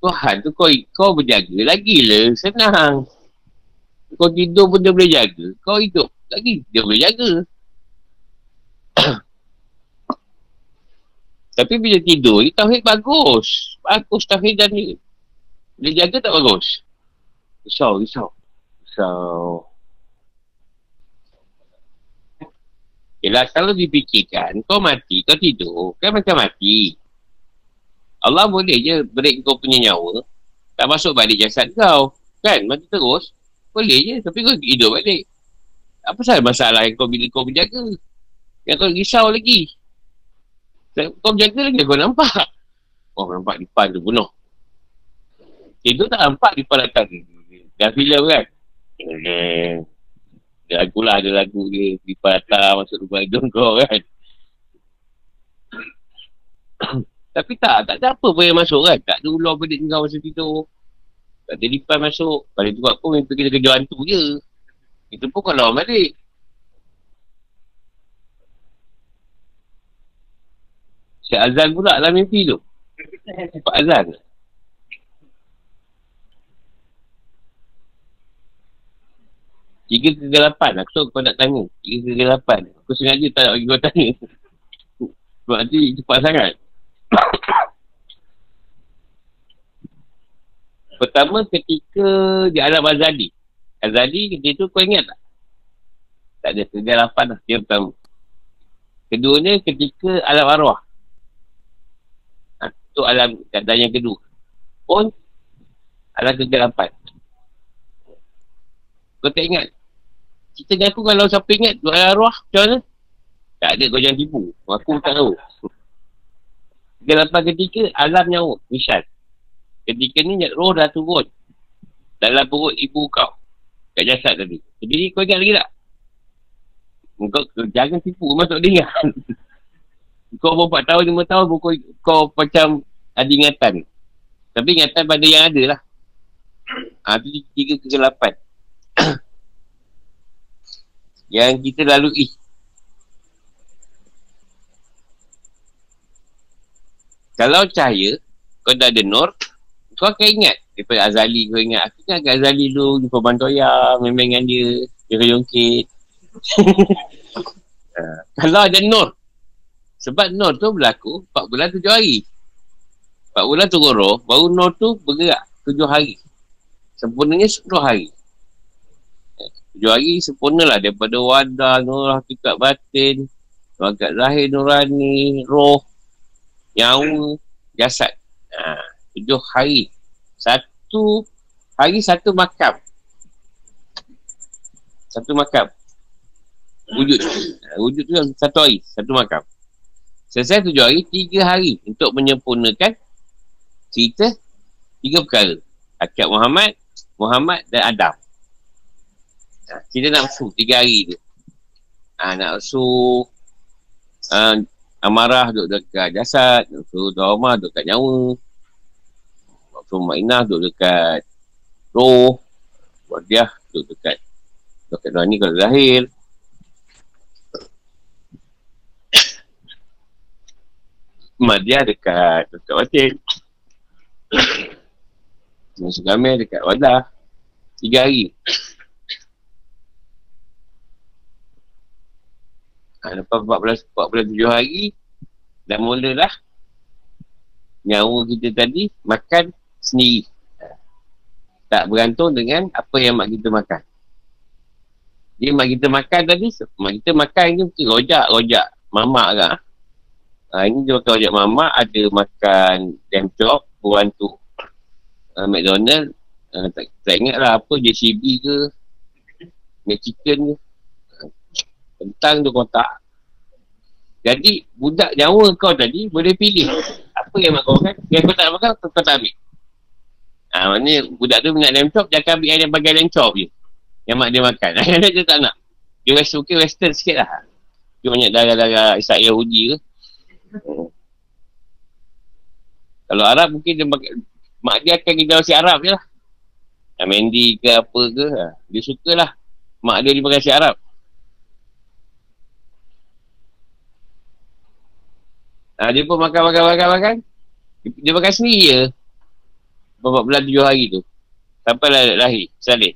Tuhan tu kau, kau berjaga lagi lah. Senang. Kau tidur pun dia boleh jaga. Kau hidup lagi dia boleh jaga. Tapi bila tidur, dia tauhid bagus. Bagus tauhid dan. Dia jaga tak bagus? Risau, risau. Risau. Yelah, kalau dipikirkan, kau mati, kau tidur, kan macam mati. Allah boleh je break kau punya nyawa tak masuk balik jasad kau. Kan? Mati terus. Boleh je tapi kau hidup balik. Apa salah masalah yang kau bila kau berjaga yang kau risau lagi. Kau berjaga lagi kau nampak. Oh nampak depan tu bunuh itu tak nampak depan datang dah filem kan? Eh, lagu lah ada lagu dia depan datang masuk lubang hidung kau kan Tapi tak, tak ada apa pun yang masuk kan. Tak ada ular bedik kau masa tidur. Tak ada lipan masuk. Pada tu pun mimpi kita kerja hantu je. Itu pun kalau balik. Syed Azan pula dalam mimpi tu. Pak Azan. Tiga kegelapan. Aku tahu kau nak tanya. Tiga kegelapan. Aku sengaja tak nak bagi kau tanya. Sebab nanti cepat sangat. Pertama ketika di alam Azali. Azali ketika tu kau ingat tak? Tak ada kegelapan lah. Yang pertama. Keduanya ketika alam arwah. Ha, tu alam keadaan yang kedua. Pun alam kegelapan. Kau tak ingat? Cerita ni aku kalau siapa ingat dua arwah macam mana? Tak ada kau jangan tipu. Aku tak tahu. Kegelapan ketika alam nyawa. Misal. Ketika ni roh dah turun. Dalam perut ibu kau. Kat jasad tadi. Jadi kau ingat lagi tak? Kau jangan tipu. Masuk dia ingat. kau berapa tahun, lima tahun kau, kau macam ada ingatan. Tapi ingatan pada yang ada lah. Ha, tu tiga kegelapan. yang kita lalui. Kalau cahaya, kau dah ada nur, kau akan ingat. Daripada Azali kau ingat. Aku ingat kat Azali dulu, jumpa Bantoya, main-main dengan dia, dia jongkit. uh, kalau ada nur, sebab nur tu berlaku 4 bulan 7 hari. 4 bulan tu roh, baru nur tu bergerak 7 hari. Sempurnanya 10 hari. Tujuh hari sempurna lah daripada wadah, nurah, tukat batin, wakat zahir, nurani, roh, nyawa, jasad. Ha, tujuh hari. Satu hari satu makam. Satu makam. Wujud. Ha, wujud tu satu hari, satu makam. Selesai tujuh hari, tiga hari untuk menyempurnakan cerita tiga perkara. Akad Muhammad, Muhammad dan Adam. Ha, kita nak nafsu tiga hari tu. Ha, nafsu ha, amarah duduk dekat jasad, nafsu dawamah duduk dekat nyawa. Nafsu mainah duduk dekat roh. Wadiah duduk dekat dekat luar ni kalau lahir. Madiah dekat dekat batin. Nafsu gamil dekat wadah. Tiga hari. Ha, lepas 14, 47 hari, dah mulalah nyawa kita tadi makan sendiri. Tak bergantung dengan apa yang mak kita makan. Jadi mak kita makan tadi, mak kita makan ni mungkin rojak, rojak mamak ke. Ha, ini dia makan rojak mamak, ada makan lamb chop, buan tu uh, McDonald, uh, tak, tak ingat lah apa, JCB ke, Mexican ke. Tentang tu kotak. Jadi, budak nyawa kau tadi boleh pilih apa yang kau makan. Yang kau tak makan, kau, kau tak ambil. Ha, maknanya budak tu nak lamb chop, dia akan ambil yang bagian lamb chop je. Yang mak dia makan. Yang dia tak nak. Dia western, okay, western sikit lah. Dia banyak darah-darah Isaac Yahudi ke. Hmm. Kalau Arab mungkin dia makan, mak dia akan generasi Arab je lah. Mandy ke apa ke. Ha. Dia sukalah. Mak dia dia makan Arab. Ha, dia pun makan, makan, makan, makan. Dia makan sendiri je. Berapa bulan tujuh hari tu. Sampai lah lahir. Salih.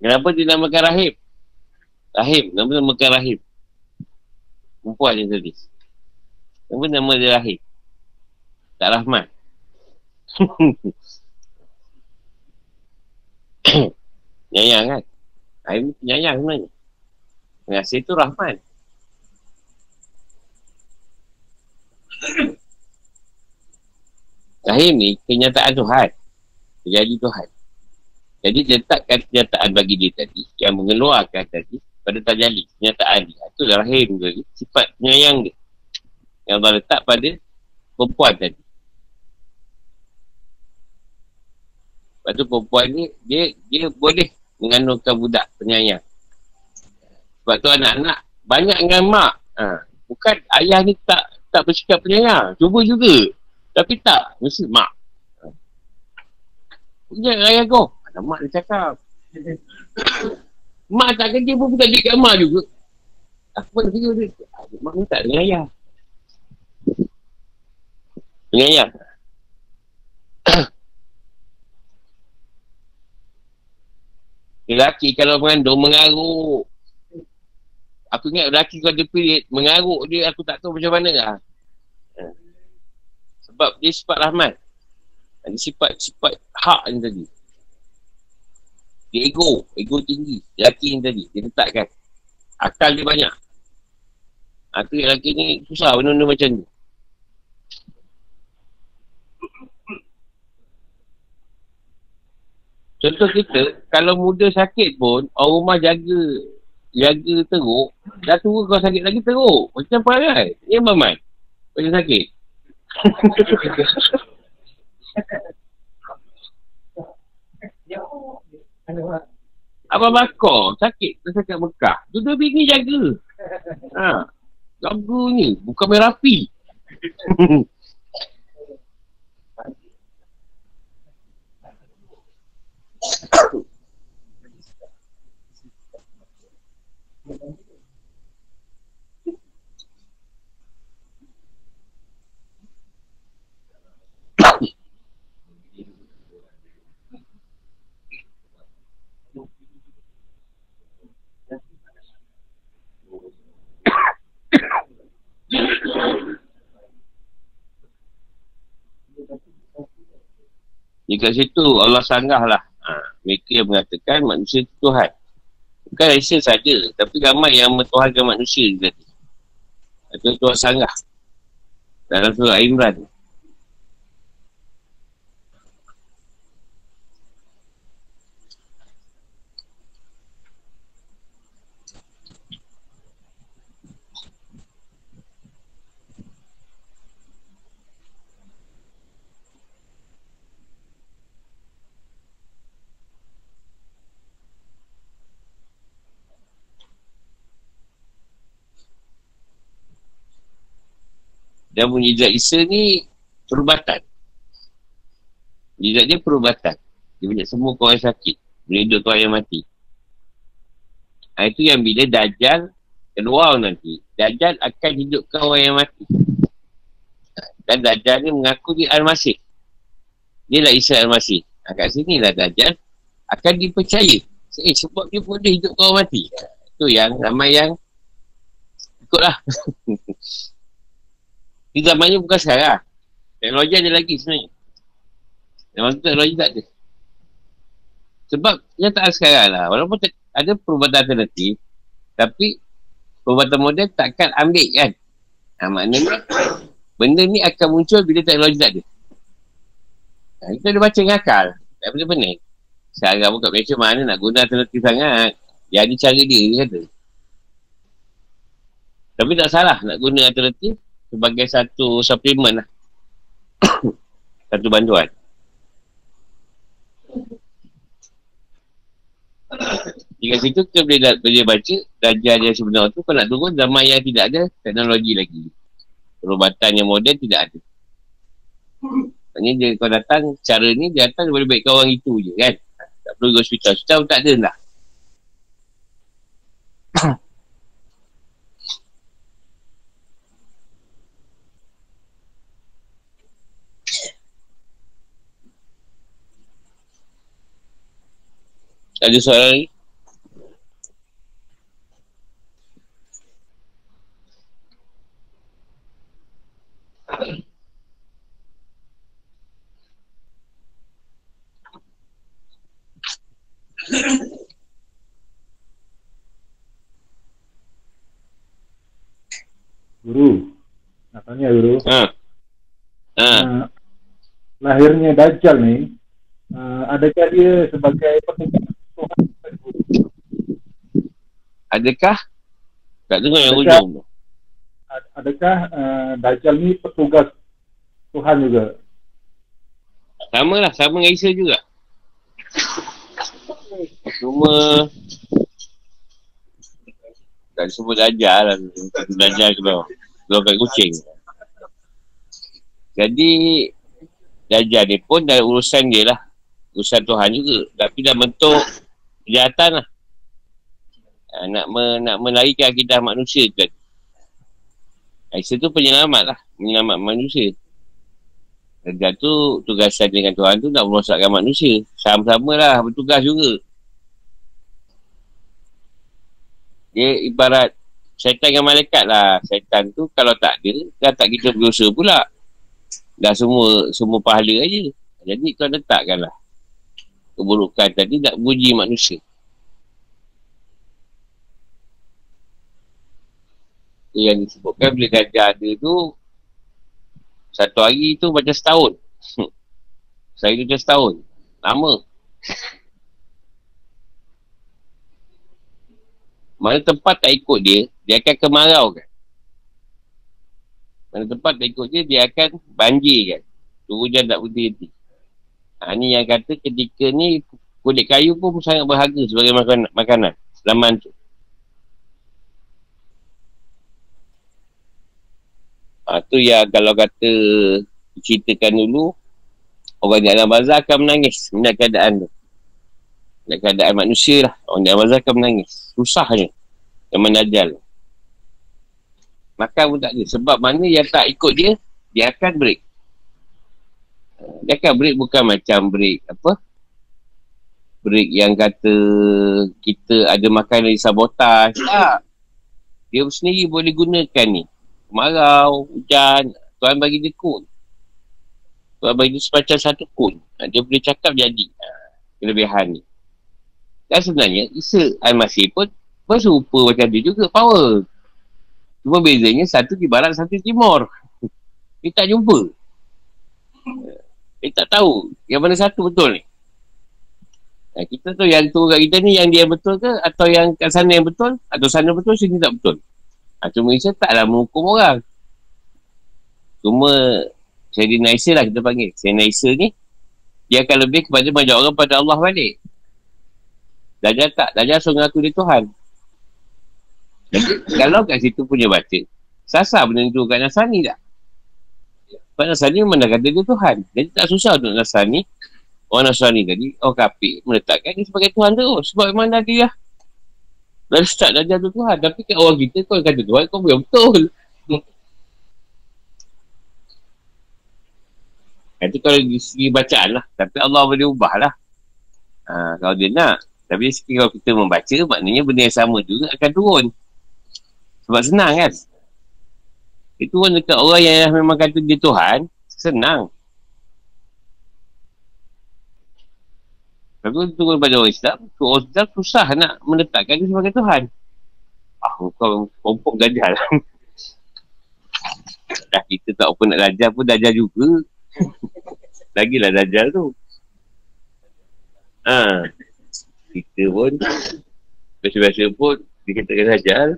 Kenapa dia namakan Rahim? Rahim. Kenapa dia namakan Rahim? Perempuan yang tadi. Kenapa nama dia Rahim? Tak Rahman. Nyayang kan? Rahim penyayang sebenarnya. Pengasih tu Rahman. Rahim ni kenyataan Tuhan. Terjadi Tuhan. Jadi letakkan kenyataan bagi dia tadi yang mengeluarkan tadi pada tajali. Kenyataan dia. Itu Rahim tu Sifat penyayang dia. Yang Allah letak pada perempuan tadi. Lepas tu perempuan ni dia dia boleh mengandungkan budak penyayang. Sebab tu anak-anak banyak dengan mak. Ha. Bukan ayah ni tak tak bersikap penyayang. Cuba juga. Tapi tak. Mesti mak. Punya ayah kau. Ada mak dia cakap. mak tak kerja pun bukan dia kat mak juga. Apa nak kerja dia? Mak minta dengan ayah. Dengan ayah. Lelaki kalau mengandung mengaruk. Aku ingat lelaki kau ada period mengaruk dia aku tak tahu macam mana lah. Sebab dia sifat rahmat. Ada sifat sifat hak ni tadi. Dia ego, ego tinggi. Lelaki ni tadi, dia letakkan. Akal dia banyak. Aku ha, lelaki ni susah benda-benda macam ni. Contoh kita, kalau muda sakit pun, orang rumah jaga jaga teruk, dah tua kau sakit lagi teruk. Macam apa apa man? Macam sakit. Apa bakar? Sakit. Dia sakit Mekah. Dua-dua bini jaga. Ha. Jaga ni. Bukan merapi. Jika situ Allah sanggah lah. Ha, mereka yang mengatakan manusia itu Tuhan. Bukan Aisyah saja. Tapi ramai yang mentuhankan manusia juga. Itu Tuhan sanggah. Dalam surah Imran. Dan mujizat Isa ni perubatan. Mujizat dia perubatan. Dia banyak semua orang sakit. Boleh orang yang mati. Ha, itu yang bila Dajjal keluar nanti. Dajjal akan hidupkan orang yang mati. Dan Dajjal ni mengaku dia Al-Masih. Dia lah Isa Al-Masih. Ha, kat sini lah Dajjal akan dipercaya. Eh, sebab dia boleh hidupkan orang mati. Itu yang ramai yang ikutlah. Di zamannya bukan sekarang. Teknologi ada lagi sebenarnya. Zaman tu teknologi tak ada. Sebab yang tak sekarang lah. Walaupun ada perubatan alternatif. Tapi perubatan moden takkan ambil kan. Ha, maknanya benda ni akan muncul bila teknologi tak ada. Ha, kita ada baca dengan akal. Tak boleh pening. Sekarang pun kat Malaysia mana nak guna alternatif sangat. Dia ada cara dia, dia kata. Tapi tak salah nak guna alternatif sebagai satu suplemen lah. satu bantuan. Jika situ kita boleh, boleh baca Dajjal yang sebenar tu Kalau nak turun zaman yang tidak ada teknologi lagi. Perubatan yang moden tidak ada. Maksudnya dia kau datang Cara ni dia datang boleh baikkan orang itu je kan? Tak perlu ke hospital. Hospital tak ada lah Ada soalan lagi? Guru, nak tanya guru. Ha. Ha. Uh, lahirnya Dajjal ni, uh, adakah dia sebagai petingkat Adakah? Tak dengar yang hujung tu. Adakah uh, Dajjal ni petugas Tuhan juga? Sama lah, sama dengan Isa juga. Cuma Tak sebut Dajjal lah. Dajjal keluar. Keluar kat kucing. Jadi, Dajjal ni pun dah urusan dia lah. Urusan Tuhan juga. Tapi dah bentuk kejahatan lah. Ha, nak, me, nak melarikan akidah manusia tu. Aisyah tu penyelamat lah. Menyelamat manusia. Dajjal tu tugasan dengan Tuhan tu nak merosakkan manusia. Sama-sama lah bertugas juga. Dia ibarat syaitan dengan malaikat lah. Syaitan tu kalau tak ada, dah tak kita berusaha pula. Dah semua semua pahala aja. Jadi tuan letakkan lah. Keburukan tadi nak puji manusia. Yang disebutkan bila gajah ada tu satu hari tu macam setahun. Saya tu macam setahun. Lama. Mana tempat tak ikut dia, dia akan kemarau kan. Mana tempat tak ikut dia, dia akan banjir kan. Tu hujan tak berhenti. Ha, ni yang kata ketika ni kulit kayu pun sangat berharga sebagai makanan. makanan selaman tu. Ha, tu yang kalau kata ceritakan dulu, orang di alam bazar akan menangis melihat keadaan tu. Melihat keadaan manusia lah. Orang di alam bazar akan menangis. Susahnya. Zaman Dajjal makan pun tak ada. Sebab mana yang tak ikut dia dia akan break. Dia akan break bukan macam break apa? Break yang kata kita ada makan dari sabotaj tak. Dia sendiri boleh gunakan ni kemarau, hujan Tuhan bagi dia kun Tuhan bagi dia semacam satu kun dia boleh cakap jadi kelebihan ni dan sebenarnya Isa Al-Masih pun berserupa macam dia juga power. Cuma bezanya satu di barat, satu di timur. Dia tak jumpa. Dia tak tahu yang mana satu betul ni. Nah, kita tu yang tu kat kita ni yang dia betul ke atau yang kat sana yang betul atau sana betul sini tak betul. Ha, cuma Isa taklah menghukum orang. Cuma Sayyidina Isa lah kita panggil. Sayyidina Isa ni dia akan lebih kepada banyak orang pada Allah balik. Dajjal tak. Dajjal suruh ngaku dia Tuhan. Jadi, kalau kat situ punya baca, sasar benda tu kat Nasani tak? Sebab Nasani memang dah kata dia Tuhan. Jadi tak susah untuk Nasani. Orang Nasani tadi, orang kapik, meletakkan dia sebagai Tuhan tu. Sebab memang dah dia dah start Dajjal tu Tuhan. Tapi kat orang kita, kau kata Tuhan, kau boleh betul. Itu kalau di segi bacaan lah. Tapi Allah boleh ubah lah. Ha, kalau dia nak. Tapi kalau kita membaca, maknanya benda yang sama juga akan turun. Sebab senang kan? Itu pun dekat orang yang memang kata dia Tuhan, senang. Tapi turun pada orang Islam, orang Islam susah nak menetapkan dia sebagai Tuhan. Ah, kau kompok gajah lah. Dah kita tak apa nak dajal pun dajal juga. Lagilah dajal tu. Ha. Kita pun biasa-biasa pun dikatakan dajal.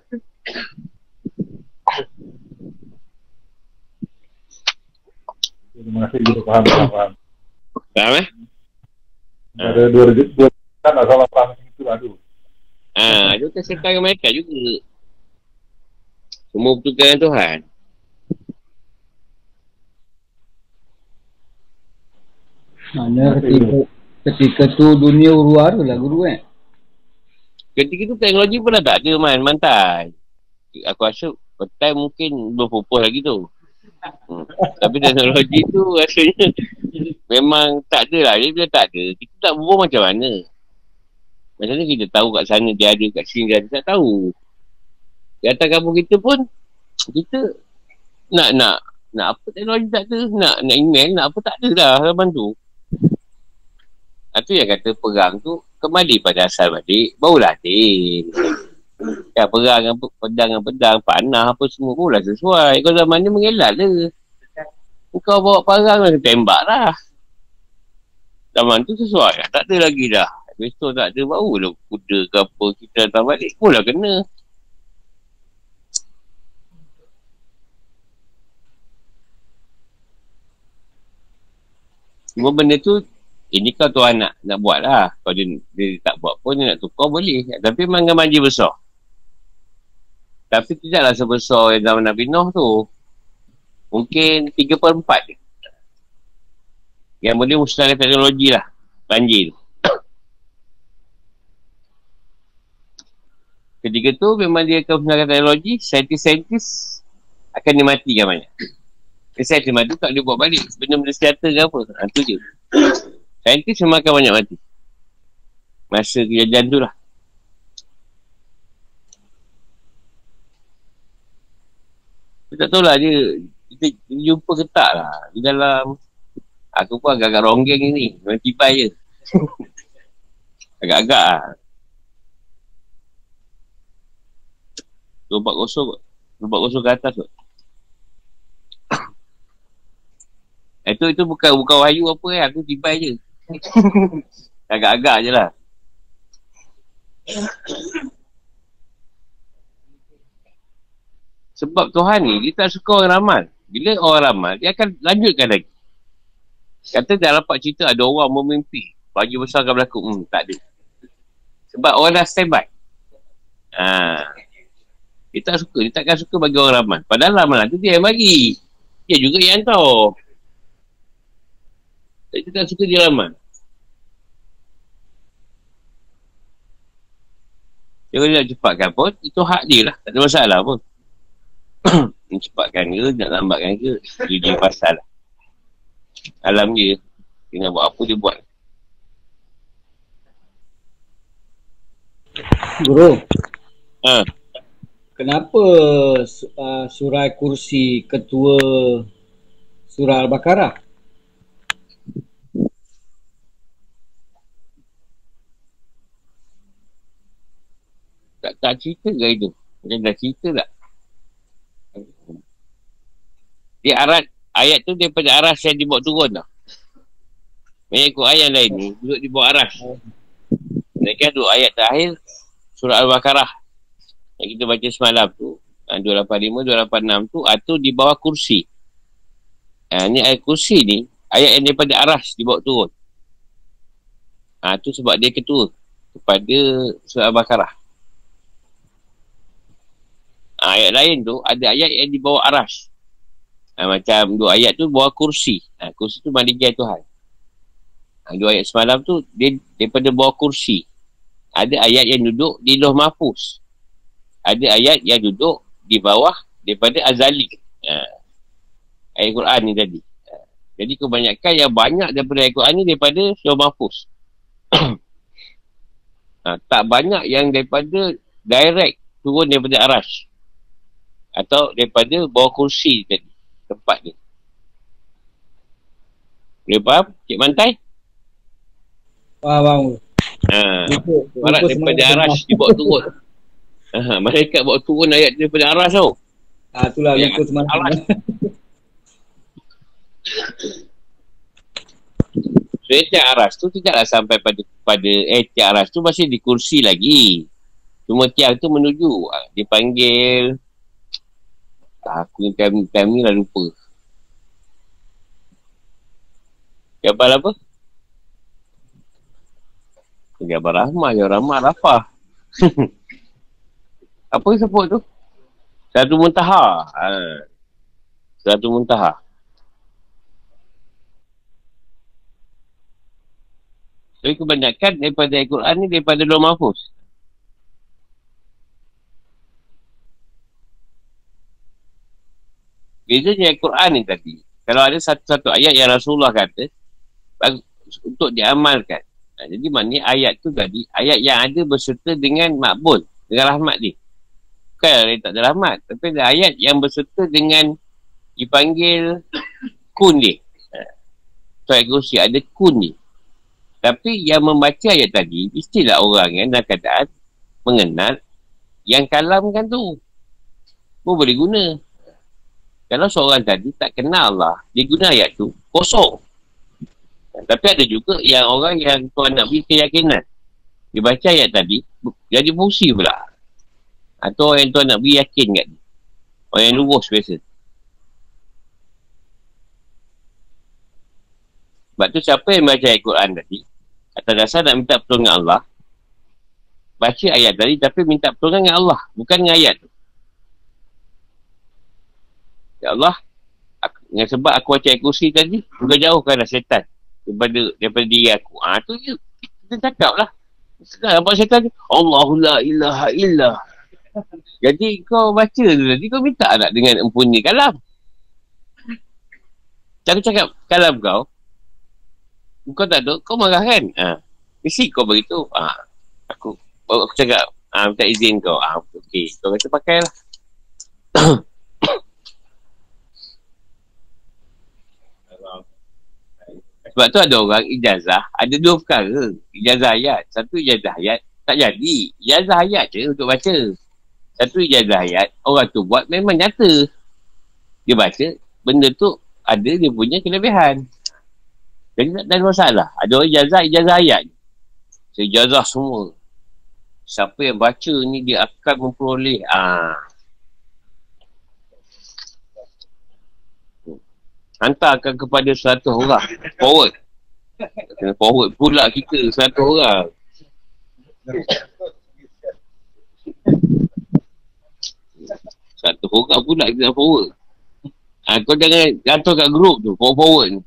Terima kasih kita faham, faham, faham. Faham eh? Ada dua rezeki, dua kan lah salah faham itu aduh. Ha, itu kan sekarang mereka juga. Semua bertukar Tuhan. Mana ketika, ketika tu dunia luar tu lah guru eh. Ketika tu teknologi pun dah tak ada man, mantai. Aku rasa petai mungkin belum pupus lagi tu. Hmm. Tapi teknologi tu rasanya memang tak ada lah. Dia bila tak ada, kita tak berbual macam mana. Macam mana kita tahu kat sana dia ada, kat sini dia ada, tak tahu. Di atas kampung kita pun, kita nak nak nak apa teknologi tak ada, nak nak email, nak apa tak ada dah zaman tu. Itu yang kata perang tu kembali pada asal balik, barulah adil. Ya, perang dengan pedang dengan pedang, panah apa semua pun lah sesuai. Kau zaman ni mengelak le. Kau bawa perang lah, tembak lah. Zaman tu sesuai lah. Tak ada lagi dah. Besok tak ada, baru lah kuda ke apa kita datang balik. Mula kena. Cuma benda tu ini kau tuan nak nak buat lah. Kalau dia, dia tak buat pun dia nak tukar boleh. Tapi memang dengan manja besar. Tapi tidaklah sebesar yang zaman Nabi Nuh tu. Mungkin 3 per 4 je. Yang boleh musnahkan teknologi lah. Banjir tu. Ketika tu memang dia akan musnahkan teknologi. Saintis-saintis akan dimatikan banyak. Saintis mati tak boleh buat balik. Benda-benda senjata ke apa. Ha, tu je. Saintis memang akan banyak mati. Masa kejadian tu lah. Tak tahu lah dia kita, kita jumpa ke tak lah. Di dalam aku pun agak-agak ronggeng ni. Memang tiba je. Agak-agak lah. Lompat kosong lompat kosong ke atas kot. Itu itu bukan bukan wahyu apa eh. Aku tiba je. Agak-agak je lah sebab Tuhan ni dia tak suka orang ramal. Bila orang ramal dia akan lanjutkan lagi. Kata dah dapat cerita ada orang memimpi baju besar akan berlaku. Hmm, tak ada. Sebab orang dah standby. Ha. dia tak suka dia takkan suka bagi orang ramal. Padahal ramalan tu dia yang bagi. Dia juga yang tahu dia tak suka dia ramal. Dia nak cepatkan pun, itu hak dia lah. Tak ada masalah pun. nak cepatkan ke, nak lambatkan ke, dia dia pasal lah. Alam dia. Dia nak buat apa, dia buat. Guru, Ha. kenapa uh, surah kursi ketua surah Al-Baqarah? Tak, tak cerita ke itu? Macam dah cerita tak? Dia arat, ayat tu daripada aras yang dibawa turun tau. Banyak ikut ayat lain ni, duduk di bawah aras. Mereka duduk ayat terakhir, surah Al-Baqarah. Yang kita baca semalam tu, ha, 285, 286 tu, atau di bawah kursi. Ha, ni ayat kursi ni, ayat yang daripada aras dibawa turun. Ha, tu sebab dia ketua kepada surah Al-Baqarah. Ha, ayat lain tu, ada ayat yang di bawah aras. Ha, macam dua ayat tu bawah kursi. Ha, kursi tu maligai Tuhan. Ha, dua ayat semalam tu, dia daripada bawah kursi. Ada ayat yang duduk di loh mahfuz. Ada ayat yang duduk di bawah daripada azali. Ha, ayat Quran ni tadi. Ha, jadi kebanyakan yang banyak daripada ayat Quran ni daripada loh mahfuz. ha, tak banyak yang daripada direct turun daripada arash. Atau daripada bawah kursi tadi. Tempat ni. Boleh faham? Cik Mantai? Faham, faham. Ha. Lupa, Barat daripada arash dibawa turun. Ha, malaikat bawa turun ayat daripada arash tau. Ah, itulah Ya, semalam. alas. So, tiap aras tu tidaklah sampai pada pada eh tiap aras tu masih di kursi lagi. Cuma tiang tu menuju. Ah, Dipanggil. Ah, Aku ni time, time ni lah lupa. Jabal apa? Jabal Rahmah. Jabal Rahmah Rafah. apa yang sebut tu? Satu muntaha. Ha. Satu muntaha. Tapi kebanyakan daripada Al-Quran ni daripada Luar Mahfuz. Bezanya Al-Quran ni tadi. Kalau ada satu-satu ayat yang Rasulullah kata, untuk diamalkan. Ha, jadi maknanya ayat tu tadi, ayat yang ada berserta dengan makbul, dengan rahmat dia. Bukan yang tak ada rahmat. Tapi ada ayat yang berserta dengan dipanggil kun dia. Ha. Ayat kursi ada kun dia. Tapi yang membaca ayat tadi, mestilah orang yang dalam keadaan mengenal yang kalamkan tu. Pun boleh guna. Kalau seorang tadi tak kenal Allah, dia guna ayat tu, kosong. Tapi ada juga yang orang yang tuan nak beri keyakinan. Dia baca ayat tadi, jadi fungsi pula. Atau orang yang tuan nak beri yakin kat dia. Orang yang lurus biasa. Sebab tu siapa yang baca ayat Quran tadi, atas dasar nak minta pertolongan Allah, baca ayat tadi tapi minta pertolongan dengan Allah, bukan dengan ayat tu. Ya Allah, aku, dengan sebab aku baca kursi tadi, kau jauhkanlah setan daripada, daripada diri aku. Ah tu je. Kita cakap lah. Sekarang nampak syaitan ni, Allahu la ilaha illa. Jadi kau baca tu tadi, kau minta tak dengan empunya kalam. Aku cakap kalam kau, kau tak ada, kau marah kan? Ha. Mesti kau beritahu. Ha. Aku, aku cakap, ha, minta izin kau. Ha, okey, kau kata pakai lah. Sebab tu ada orang ijazah, ada dua perkara. Ijazah ayat. Satu ijazah ayat, tak jadi. Ijazah ayat je untuk baca. Satu ijazah ayat, orang tu buat memang nyata. Dia baca, benda tu ada dia punya kelebihan. Jadi tak ada masalah. Ada orang ijazah, ijazah ayat. Sejazah semua. Siapa yang baca ni dia akan memperoleh. Ah, hantarkan kepada satu orang. Forward. Kena forward pula kita satu orang. Satu orang pula kita forward. Ha, kau jangan gantung kat grup tu forward forward. Ni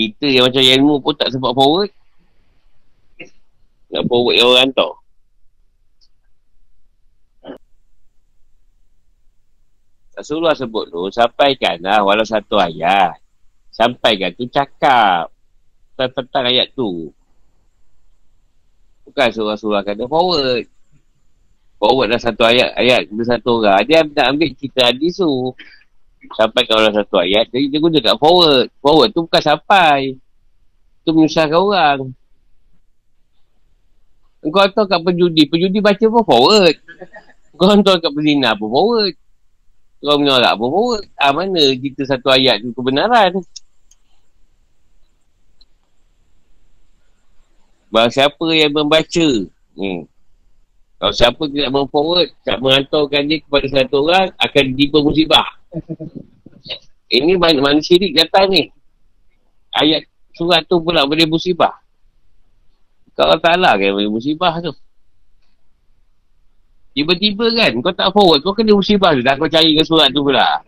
kita yang macam ilmu pun tak sempat forward. Nak forward yang orang hantar Rasulullah sebut tu, sampaikanlah walau satu ayat. Sampaikan tu cakap tentang ayat tu. Bukan suruh Rasulullah kata forward. Forward dah satu ayat, ayat kepada satu orang. Dia nak ambil cerita hadis tu. Sampaikan walau satu ayat, jadi dia guna kat forward. Forward tu bukan sampai. Tu menyusahkan orang. Kau hantar kat penjudi, penjudi baca pun forward. Kau hantar kat pezina pun forward. Kau menolak pun. Ah, mana kita satu ayat tu kebenaran? Bahawa siapa yang membaca hmm. Kalau siapa tidak memforward Tak menghantarkan dia kepada satu orang Akan tiba musibah Ini mana, mana syirik datang ni Ayat surat tu pula boleh musibah Kalau tak lah kan boleh musibah tu Tiba-tiba kan kau tak forward kau kena musibah. Dah kau cari ke surat tu pula.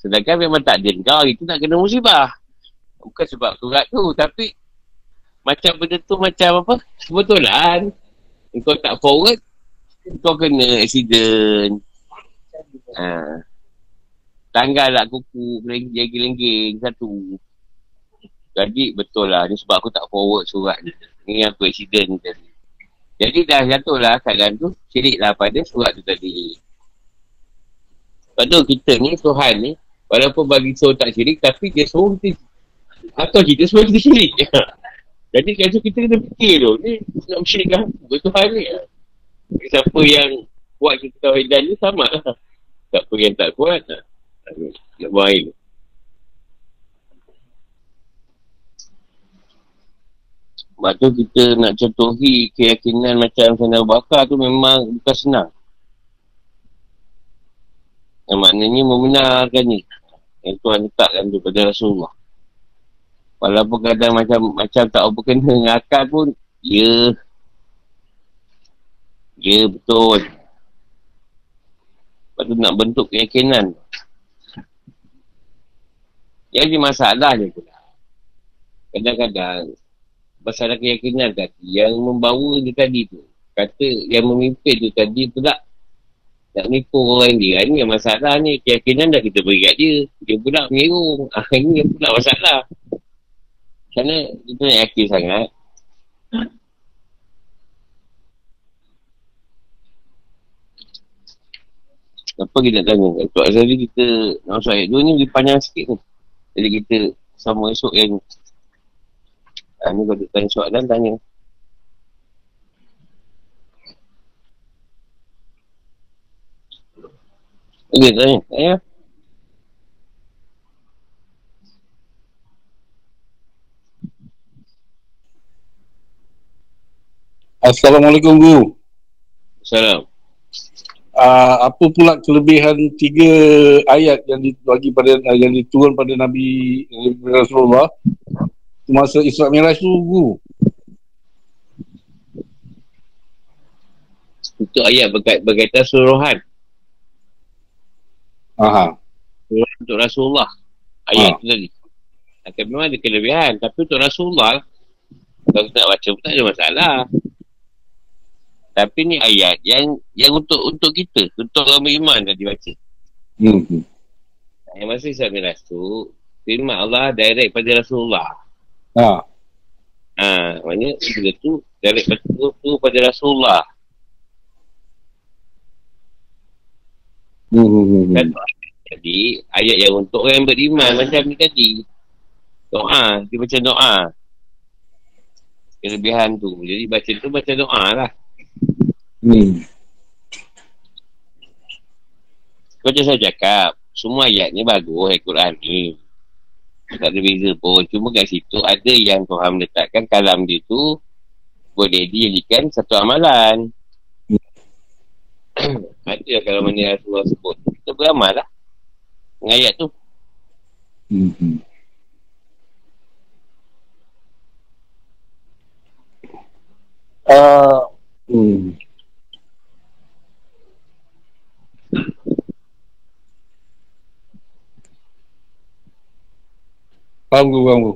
Sedangkan memang tak ada kau itu nak kena musibah. Bukan sebab surat tu tapi macam benda tu macam apa? Kebetulan kau tak forward kau kena accident. Ha. Tanggal lah kuku lengging-lengging satu. Jadi betul lah ni sebab aku tak forward surat ni. Ni aku accident tadi. Jadi dah jatuhlah keadaan tu Syiriklah pada surat tu tadi. Sebab tu kita ni Tuhan ni Walaupun bagi suruh tak syirik Tapi dia suruh kita Atau kita suruh kita syirik. Jadi kan kita kena fikir tu Ni nak bersyirikkan Buat Tuhan ni. Siapa yang Kuat kita tahu ni sama lah. Siapa yang tak kuat Nak buang air Sebab tu kita nak contohi keyakinan macam Sayyidina Abu Bakar tu memang bukan senang. Yang maknanya membenarkan ni. Yang Tuhan letakkan tu pada Rasulullah. Walaupun kadang macam macam tak apa kena dengan akal pun, ya. Ya betul. Lepas tu nak bentuk keyakinan. Yang dia masalah je pula. Kadang-kadang masalah keyakinan tadi yang membawa dia tadi tu. Kata yang memimpin tu tadi pula nak nipu orang dia. Ni yang masalah ni. Keyakinan dah kita beri kat dia. Dia pula mengerung ah, ini yang pula masalah. Kerana kita nak yakin sangat. Apa kita nak tanya? Tok Azali kita nak masuk ayat 2 ni lebih panjang sikit ni jadi kita sama esok yang Ha, ni kalau tanya soalan, tanya. Okey, tanya. Tanya. Assalamualaikum Guru. Assalamualaikum. Uh, apa pula kelebihan tiga ayat yang dibagi pada yang diturun pada Nabi Rasulullah masa Isra Miraj tu guru. Itu ayat berkait, berkaitan suruhan. Aha. Suruhan untuk Rasulullah. Ayat Ah. itu tadi. Akan memang ada kelebihan. Tapi untuk Rasulullah, kalau kita nak baca pun tak ada masalah. Tapi ni ayat yang yang untuk untuk kita, untuk orang beriman dah dibaca. Hmm. hmm. Yang masa Isra Miraj tu, firman Allah direct pada Rasulullah. Ha. Ha, maknanya bila tu direct pada tu, tu pada Rasulullah. Hmm. hmm, hmm, Kan? hmm. Jadi ayat yang untuk orang yang beriman macam ni tadi. Doa, dia baca doa. Kelebihan tu. Jadi baca tu baca doa lah. Hmm. Macam saya cakap, semua ayat ni bagus ayat Quran ni. Tak ada beza pun. Cuma kat situ ada yang Tuhan meletakkan kalam dia tu boleh dijadikan satu amalan. ada kalau mana Rasulullah sebut. Kita beramal lah. Dengan ayat tu. Uh, hmm. Faham ke, faham ke?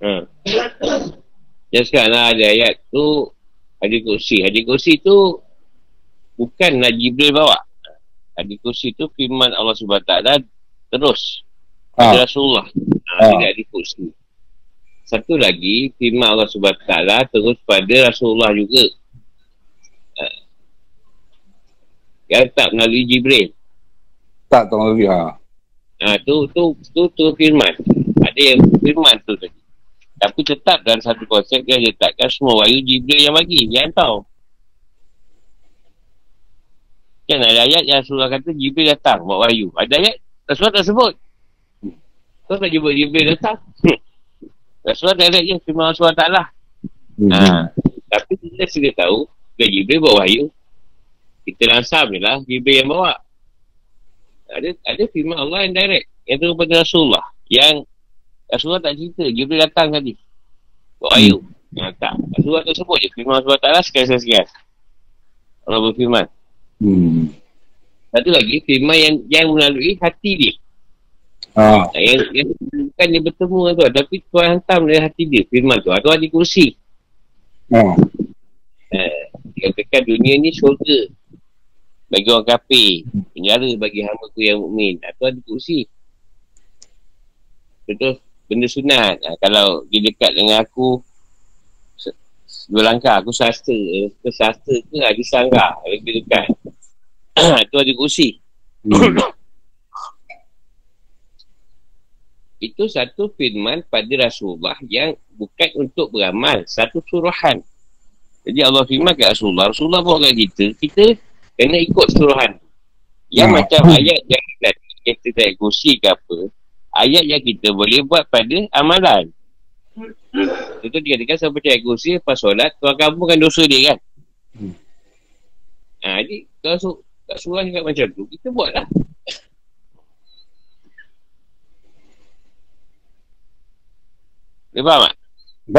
Ha. Sekarang lah ada ayat tu Hadis kursi. Hadis kursi tu bukanlah Jibril bawa. Hadis kursi tu firman Allah SWT terus Ha. Rasulullah. Ha, Ah. Tidak hadis kursi. Satu lagi firman Allah SWT terus pada Rasulullah juga. Ha. Yang tak melalui Jibril. Tak tahu lagi. Ha. Ha, tu, tu, tu, tu firman. Ada yang firman tu tadi. Tapi tetap dalam satu konsep dia letakkan semua wahyu Jibril yang bagi. Yang tahu. Kan ada ayat yang Rasulullah kata Jibril datang bawa wahyu. Ada ayat Rasulullah tak sebut. Kau tak jumpa Jibril datang. Rasulullah tak lihat je firman Rasulullah Ta'ala. Hmm. Ha. Tapi kita sudah tahu Bukan Jibril bawa wahyu Kita langsam je lah Jibril yang bawa Ada ada firman Allah yang direct Yang turun pada Rasulullah Yang Rasulullah tak cerita. Jibril datang tadi. Bawa wahyu ha, Tak Rasulullah tak sebut je. Firman Rasulullah Ta'ala sekian-sekian Allah berfirman. Hmm. Satu lagi Firman yang yang melalui hati dia. Ha, yang, yang bukan dia bertemu Tuhan Tapi Tuhan hantar melalui hati dia Firman tu. Atau di kursi. Ha. Eh, dikatakan dunia ni syurga. Bagi orang kafir, penjara bagi hamba ku yang mukmin. Atau ada kursi. Betul, benda sunat. Ha, kalau dia dekat dengan aku dua langkah, aku sastra. Eh, Ke sastra ke ada sangka lebih dekat. Itu ada kursi. Hmm. Itu satu firman pada Rasulullah yang bukan untuk beramal. Satu suruhan. Jadi Allah firman kat Rasulullah. Rasulullah bawa kat kita. Kita kena ikut suruhan. Yang Hmm. macam ayat yang tadi kita tak kursi ke apa. Ayat yang kita boleh buat pada amalan. Itu dikatakan sampai percaya kursi lepas solat. Tuan kamu kan dosa dia kan. Hmm. Ha, jadi kalau su- tak suruh cakap macam tu. Kita buat lah. Dia faham tak?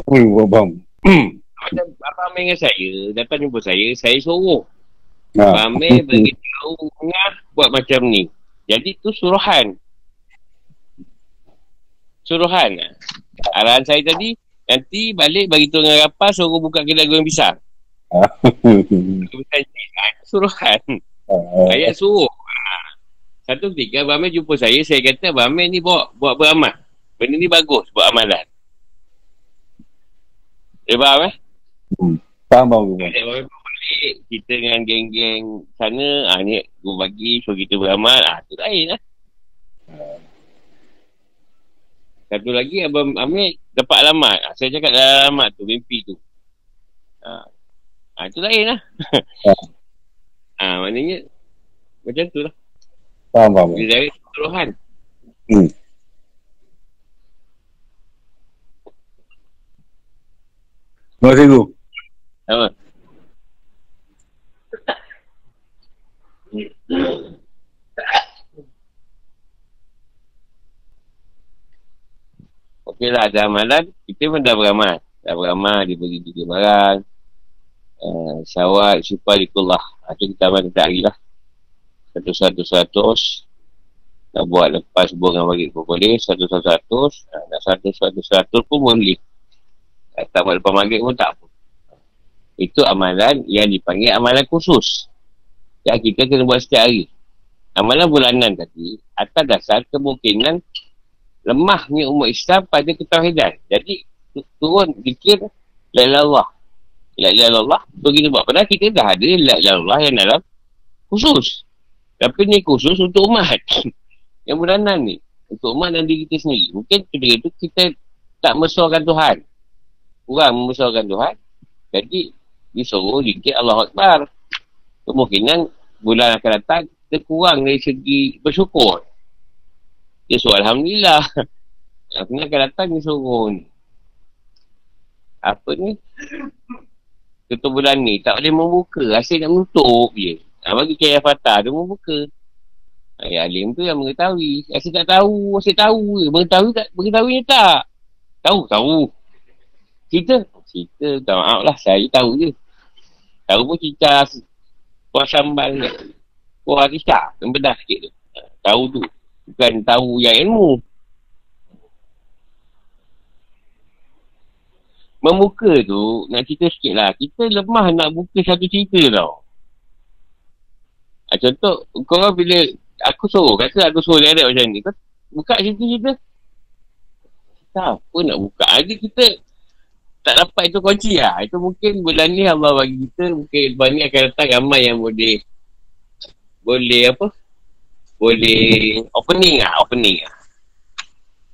Faham, faham. Macam Abang Amir dengan saya Datang jumpa saya Saya suruh Ha. Abang Amir beritahu Ngah buat macam ni Jadi tu suruhan Suruhan. Arahan saya tadi Nanti balik bagi tu dengan rapah Suruh buka kedai goreng pisang. Suruhan. Ayat suruh. Ha. Satu ketika Abang Amir jumpa saya Saya kata Abang Amir ni bawa, buat beramal. Benda ni bagus buat amalan. Dia faham eh? Faham, faham, faham. Adik baru balik Kita dengan geng-geng sana. Ah, Ni guru bagi So kita beramal. Ah, Tu lain lah Satu lagi Abang Amir Dapat alamat ah, Saya cakap dalam alamat tu Mimpi tu ah. Ah, tu lain lah ah, Maknanya Macam tu lah Faham, faham. Dia dari keseluruhan Hmm. Terima kasih, Guru. Apa? Okey lah, ada amalan, kita pun dah beramal. Dah beramal, dia bagi tiga barang. uh, syawal syufalikullah itu kita amal kita hari lah. Satu-satu-seratus nak buat lepas subuh dengan maghrib pun boleh. Satu-satu-seratus nak satu-satu-seratus pun boleh. Tak buat lepas maghrib pun tak apa. Itu amalan yang dipanggil amalan khusus. Yang kita kena buat setiap hari. Amalan bulanan tadi atas dasar kemungkinan lemahnya umat Islam pada ketahidan jadi turun fikir la Allah la Allah begitu buat padahal kita dah ada la Allah yang dalam khusus tapi ni khusus untuk umat. yang bulanan ni. Untuk umat dan diri kita sendiri. Mungkin ketika itu kita tak mesuarkan Tuhan. Kurang mesuarkan Tuhan. Jadi, disuruh dikit Allah Akbar. Kemungkinan bulan akan datang, kita kurang dari segi bersyukur. Dia suruh Alhamdulillah. Kemungkinan akan datang, dia suruh ni. Apa ni? Ketua bulan ni, tak boleh membuka. Asyik nak menutup je. Ha, bagi kaya fatah, dia pun buka. Ya, alim tu yang mengetahui. Asyik tak tahu, asyik tahu je. Mengetahui tak, mengetahui tak. Tahu, tahu. Cerita? Cerita, tak maaf lah. Saya tahu je. Tahu pun cerita kuah sambal ni. Kuah risah, bedah sikit tu. Ha, tahu tu. Bukan tahu yang ilmu. Membuka tu, nak cerita sikit lah. Kita lemah nak buka satu cerita tau. Ha, contoh, kau orang bila aku suruh, kata aku suruh dia macam ni. Buka cerita-cerita. Apa nak buka. Ada kita tak dapat itu kunci lah. Itu mungkin bulan ni Allah bagi kita, mungkin bulan ni akan datang ramai yang boleh boleh apa? Boleh opening lah, opening lah.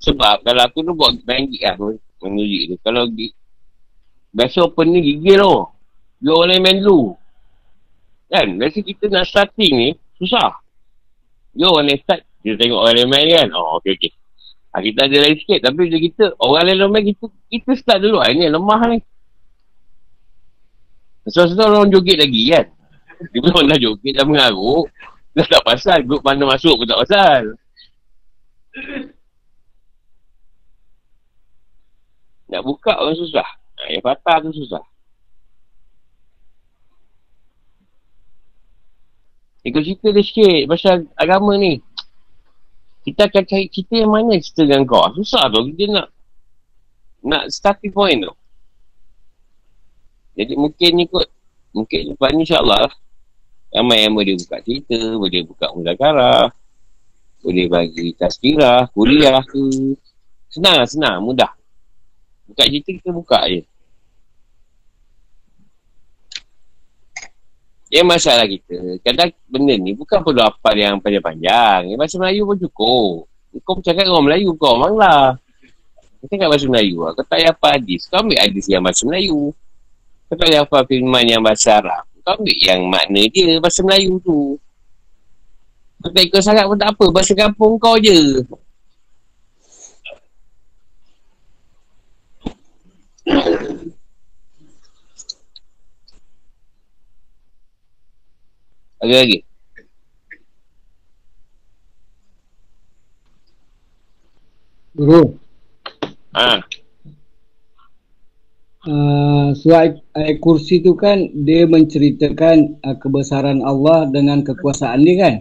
Sebab kalau aku tu buat main gig lah, menuju tu. Kalau gig, biasa opening gigil tu. Dia orang main dulu. Kan? Biasa kita nak starting ni, susah. Dia orang yang start, kita tengok orang lain main kan. Oh, okey, okey. Ha, kita ada lain sikit. Tapi bila kita, orang lain main, kita, kita start dulu. Ha, ini lemah ni. Sesuatu orang joget lagi kan. Dia pun dah joget, dah mengaruk. Dah tak pasal. Grup mana masuk pun tak pasal. Nak buka orang susah. Yang patah tu susah. Ikut cerita dia sikit pasal agama ni. Kita akan cari cerita yang mana cerita dengan kau. Susah tu. Kita nak nak starting point tu. Jadi mungkin ikut mungkin lepas ni insyaAllah ramai yang boleh buka cerita, boleh buka muzakarah, boleh bagi tazkirah, kuliah ke. Senang senang, mudah. Buka cerita kita buka je. Yang masalah kita, kadang benda ni bukan perlu apa yang panjang-panjang. Yang bahasa Melayu pun cukup. Kau bercakap dengan orang Melayu, kau orang lah. Kau cakap bahasa Melayu lah. Kau tak payah apa hadis. Kau ambil hadis yang bahasa Melayu. Kau tak payah apa firman yang bahasa Arab. Kau ambil yang makna dia bahasa Melayu tu. Kau tak ikut sangat pun tak apa. Bahasa kampung kau je. Ada lagi? Guru. Ha. Uh, surah ayat kursi tu kan dia menceritakan uh, kebesaran Allah dengan kekuasaan dia kan.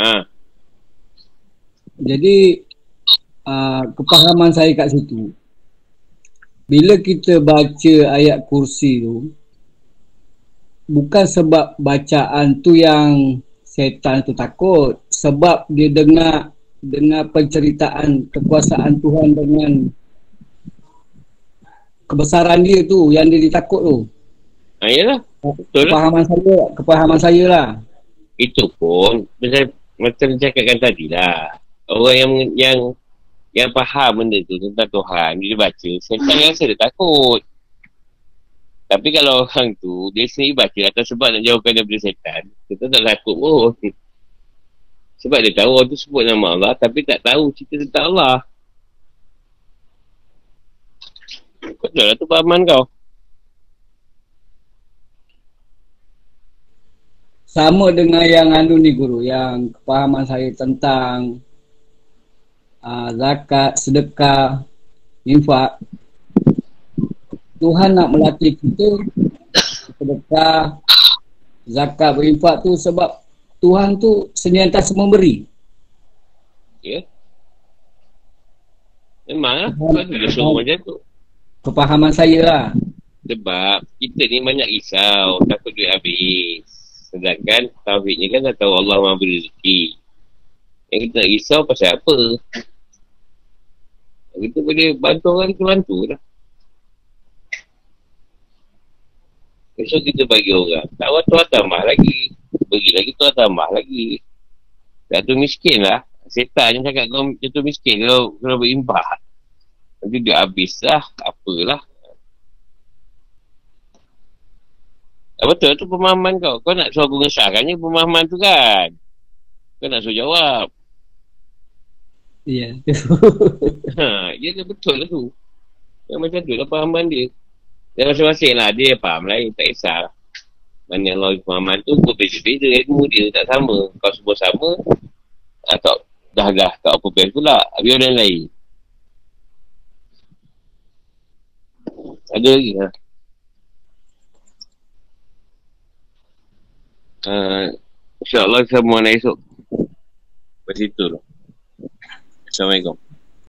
Ha. Jadi uh, kepahaman saya kat situ. Bila kita baca ayat kursi tu bukan sebab bacaan tu yang setan tu takut sebab dia dengar dengar penceritaan kekuasaan Tuhan dengan kebesaran dia tu yang dia ditakut tu. Ha, yalah. Betul lah. Kepahaman saya, kepahaman saya lah. Itu pun macam macam cakapkan tadi lah. Orang yang yang yang faham benda tu tentang Tuhan dia baca, setan rasa dia takut. Tapi kalau orang tu, dia sendiri baca atas sebab nak jauhkan daripada setan, kita tak takut pun. Sebab dia tahu orang tu sebut nama Allah, tapi tak tahu cerita tentang Allah. Betul lah tu pahaman kau. Sama dengan yang anu ni guru, yang kepahaman saya tentang uh, zakat, sedekah, infak. Tuhan nak melatih kita sedekah, zakat, berinfak tu sebab Tuhan tu senantiasa memberi. Ya. Memang lah. Tuhan juga suruh macam tu. Kepahaman saya lah. Sebab kita ni banyak risau. Takut duit habis. Sedangkan Tauhid ni kan dah tahu Allah maha beri rezeki. Yang kita nak risau pasal apa? Kita boleh bantu orang, kita bantu lah. Besok kita bagi orang. Tak awak tuan tambah lagi. Bagi lagi tuan tambah lagi. Jatuh miskin lah. Setan yang cakap kau jatuh miskin kalau, kalau berimbah. Nanti dia habis lah. Apalah. Ah, betul tu pemahaman kau. Kau nak suruh aku ngesahkannya pemahaman tu kan. Kau nak suruh jawab. Ya. Ha, ya betul lah tu. Yang macam tu lah pemahaman dia. Dan masing-masing lah dia faham lain. Tak kisah lah. Mana Allah pemahaman tu berbeza-beza ilmu dia tak sama. Kau semua sama. Atau dah dah tak apa best pula. Habis orang lain. Ada lagi lah. Uh, InsyaAllah kita sambung esok. Pada situ lah. Assalamualaikum.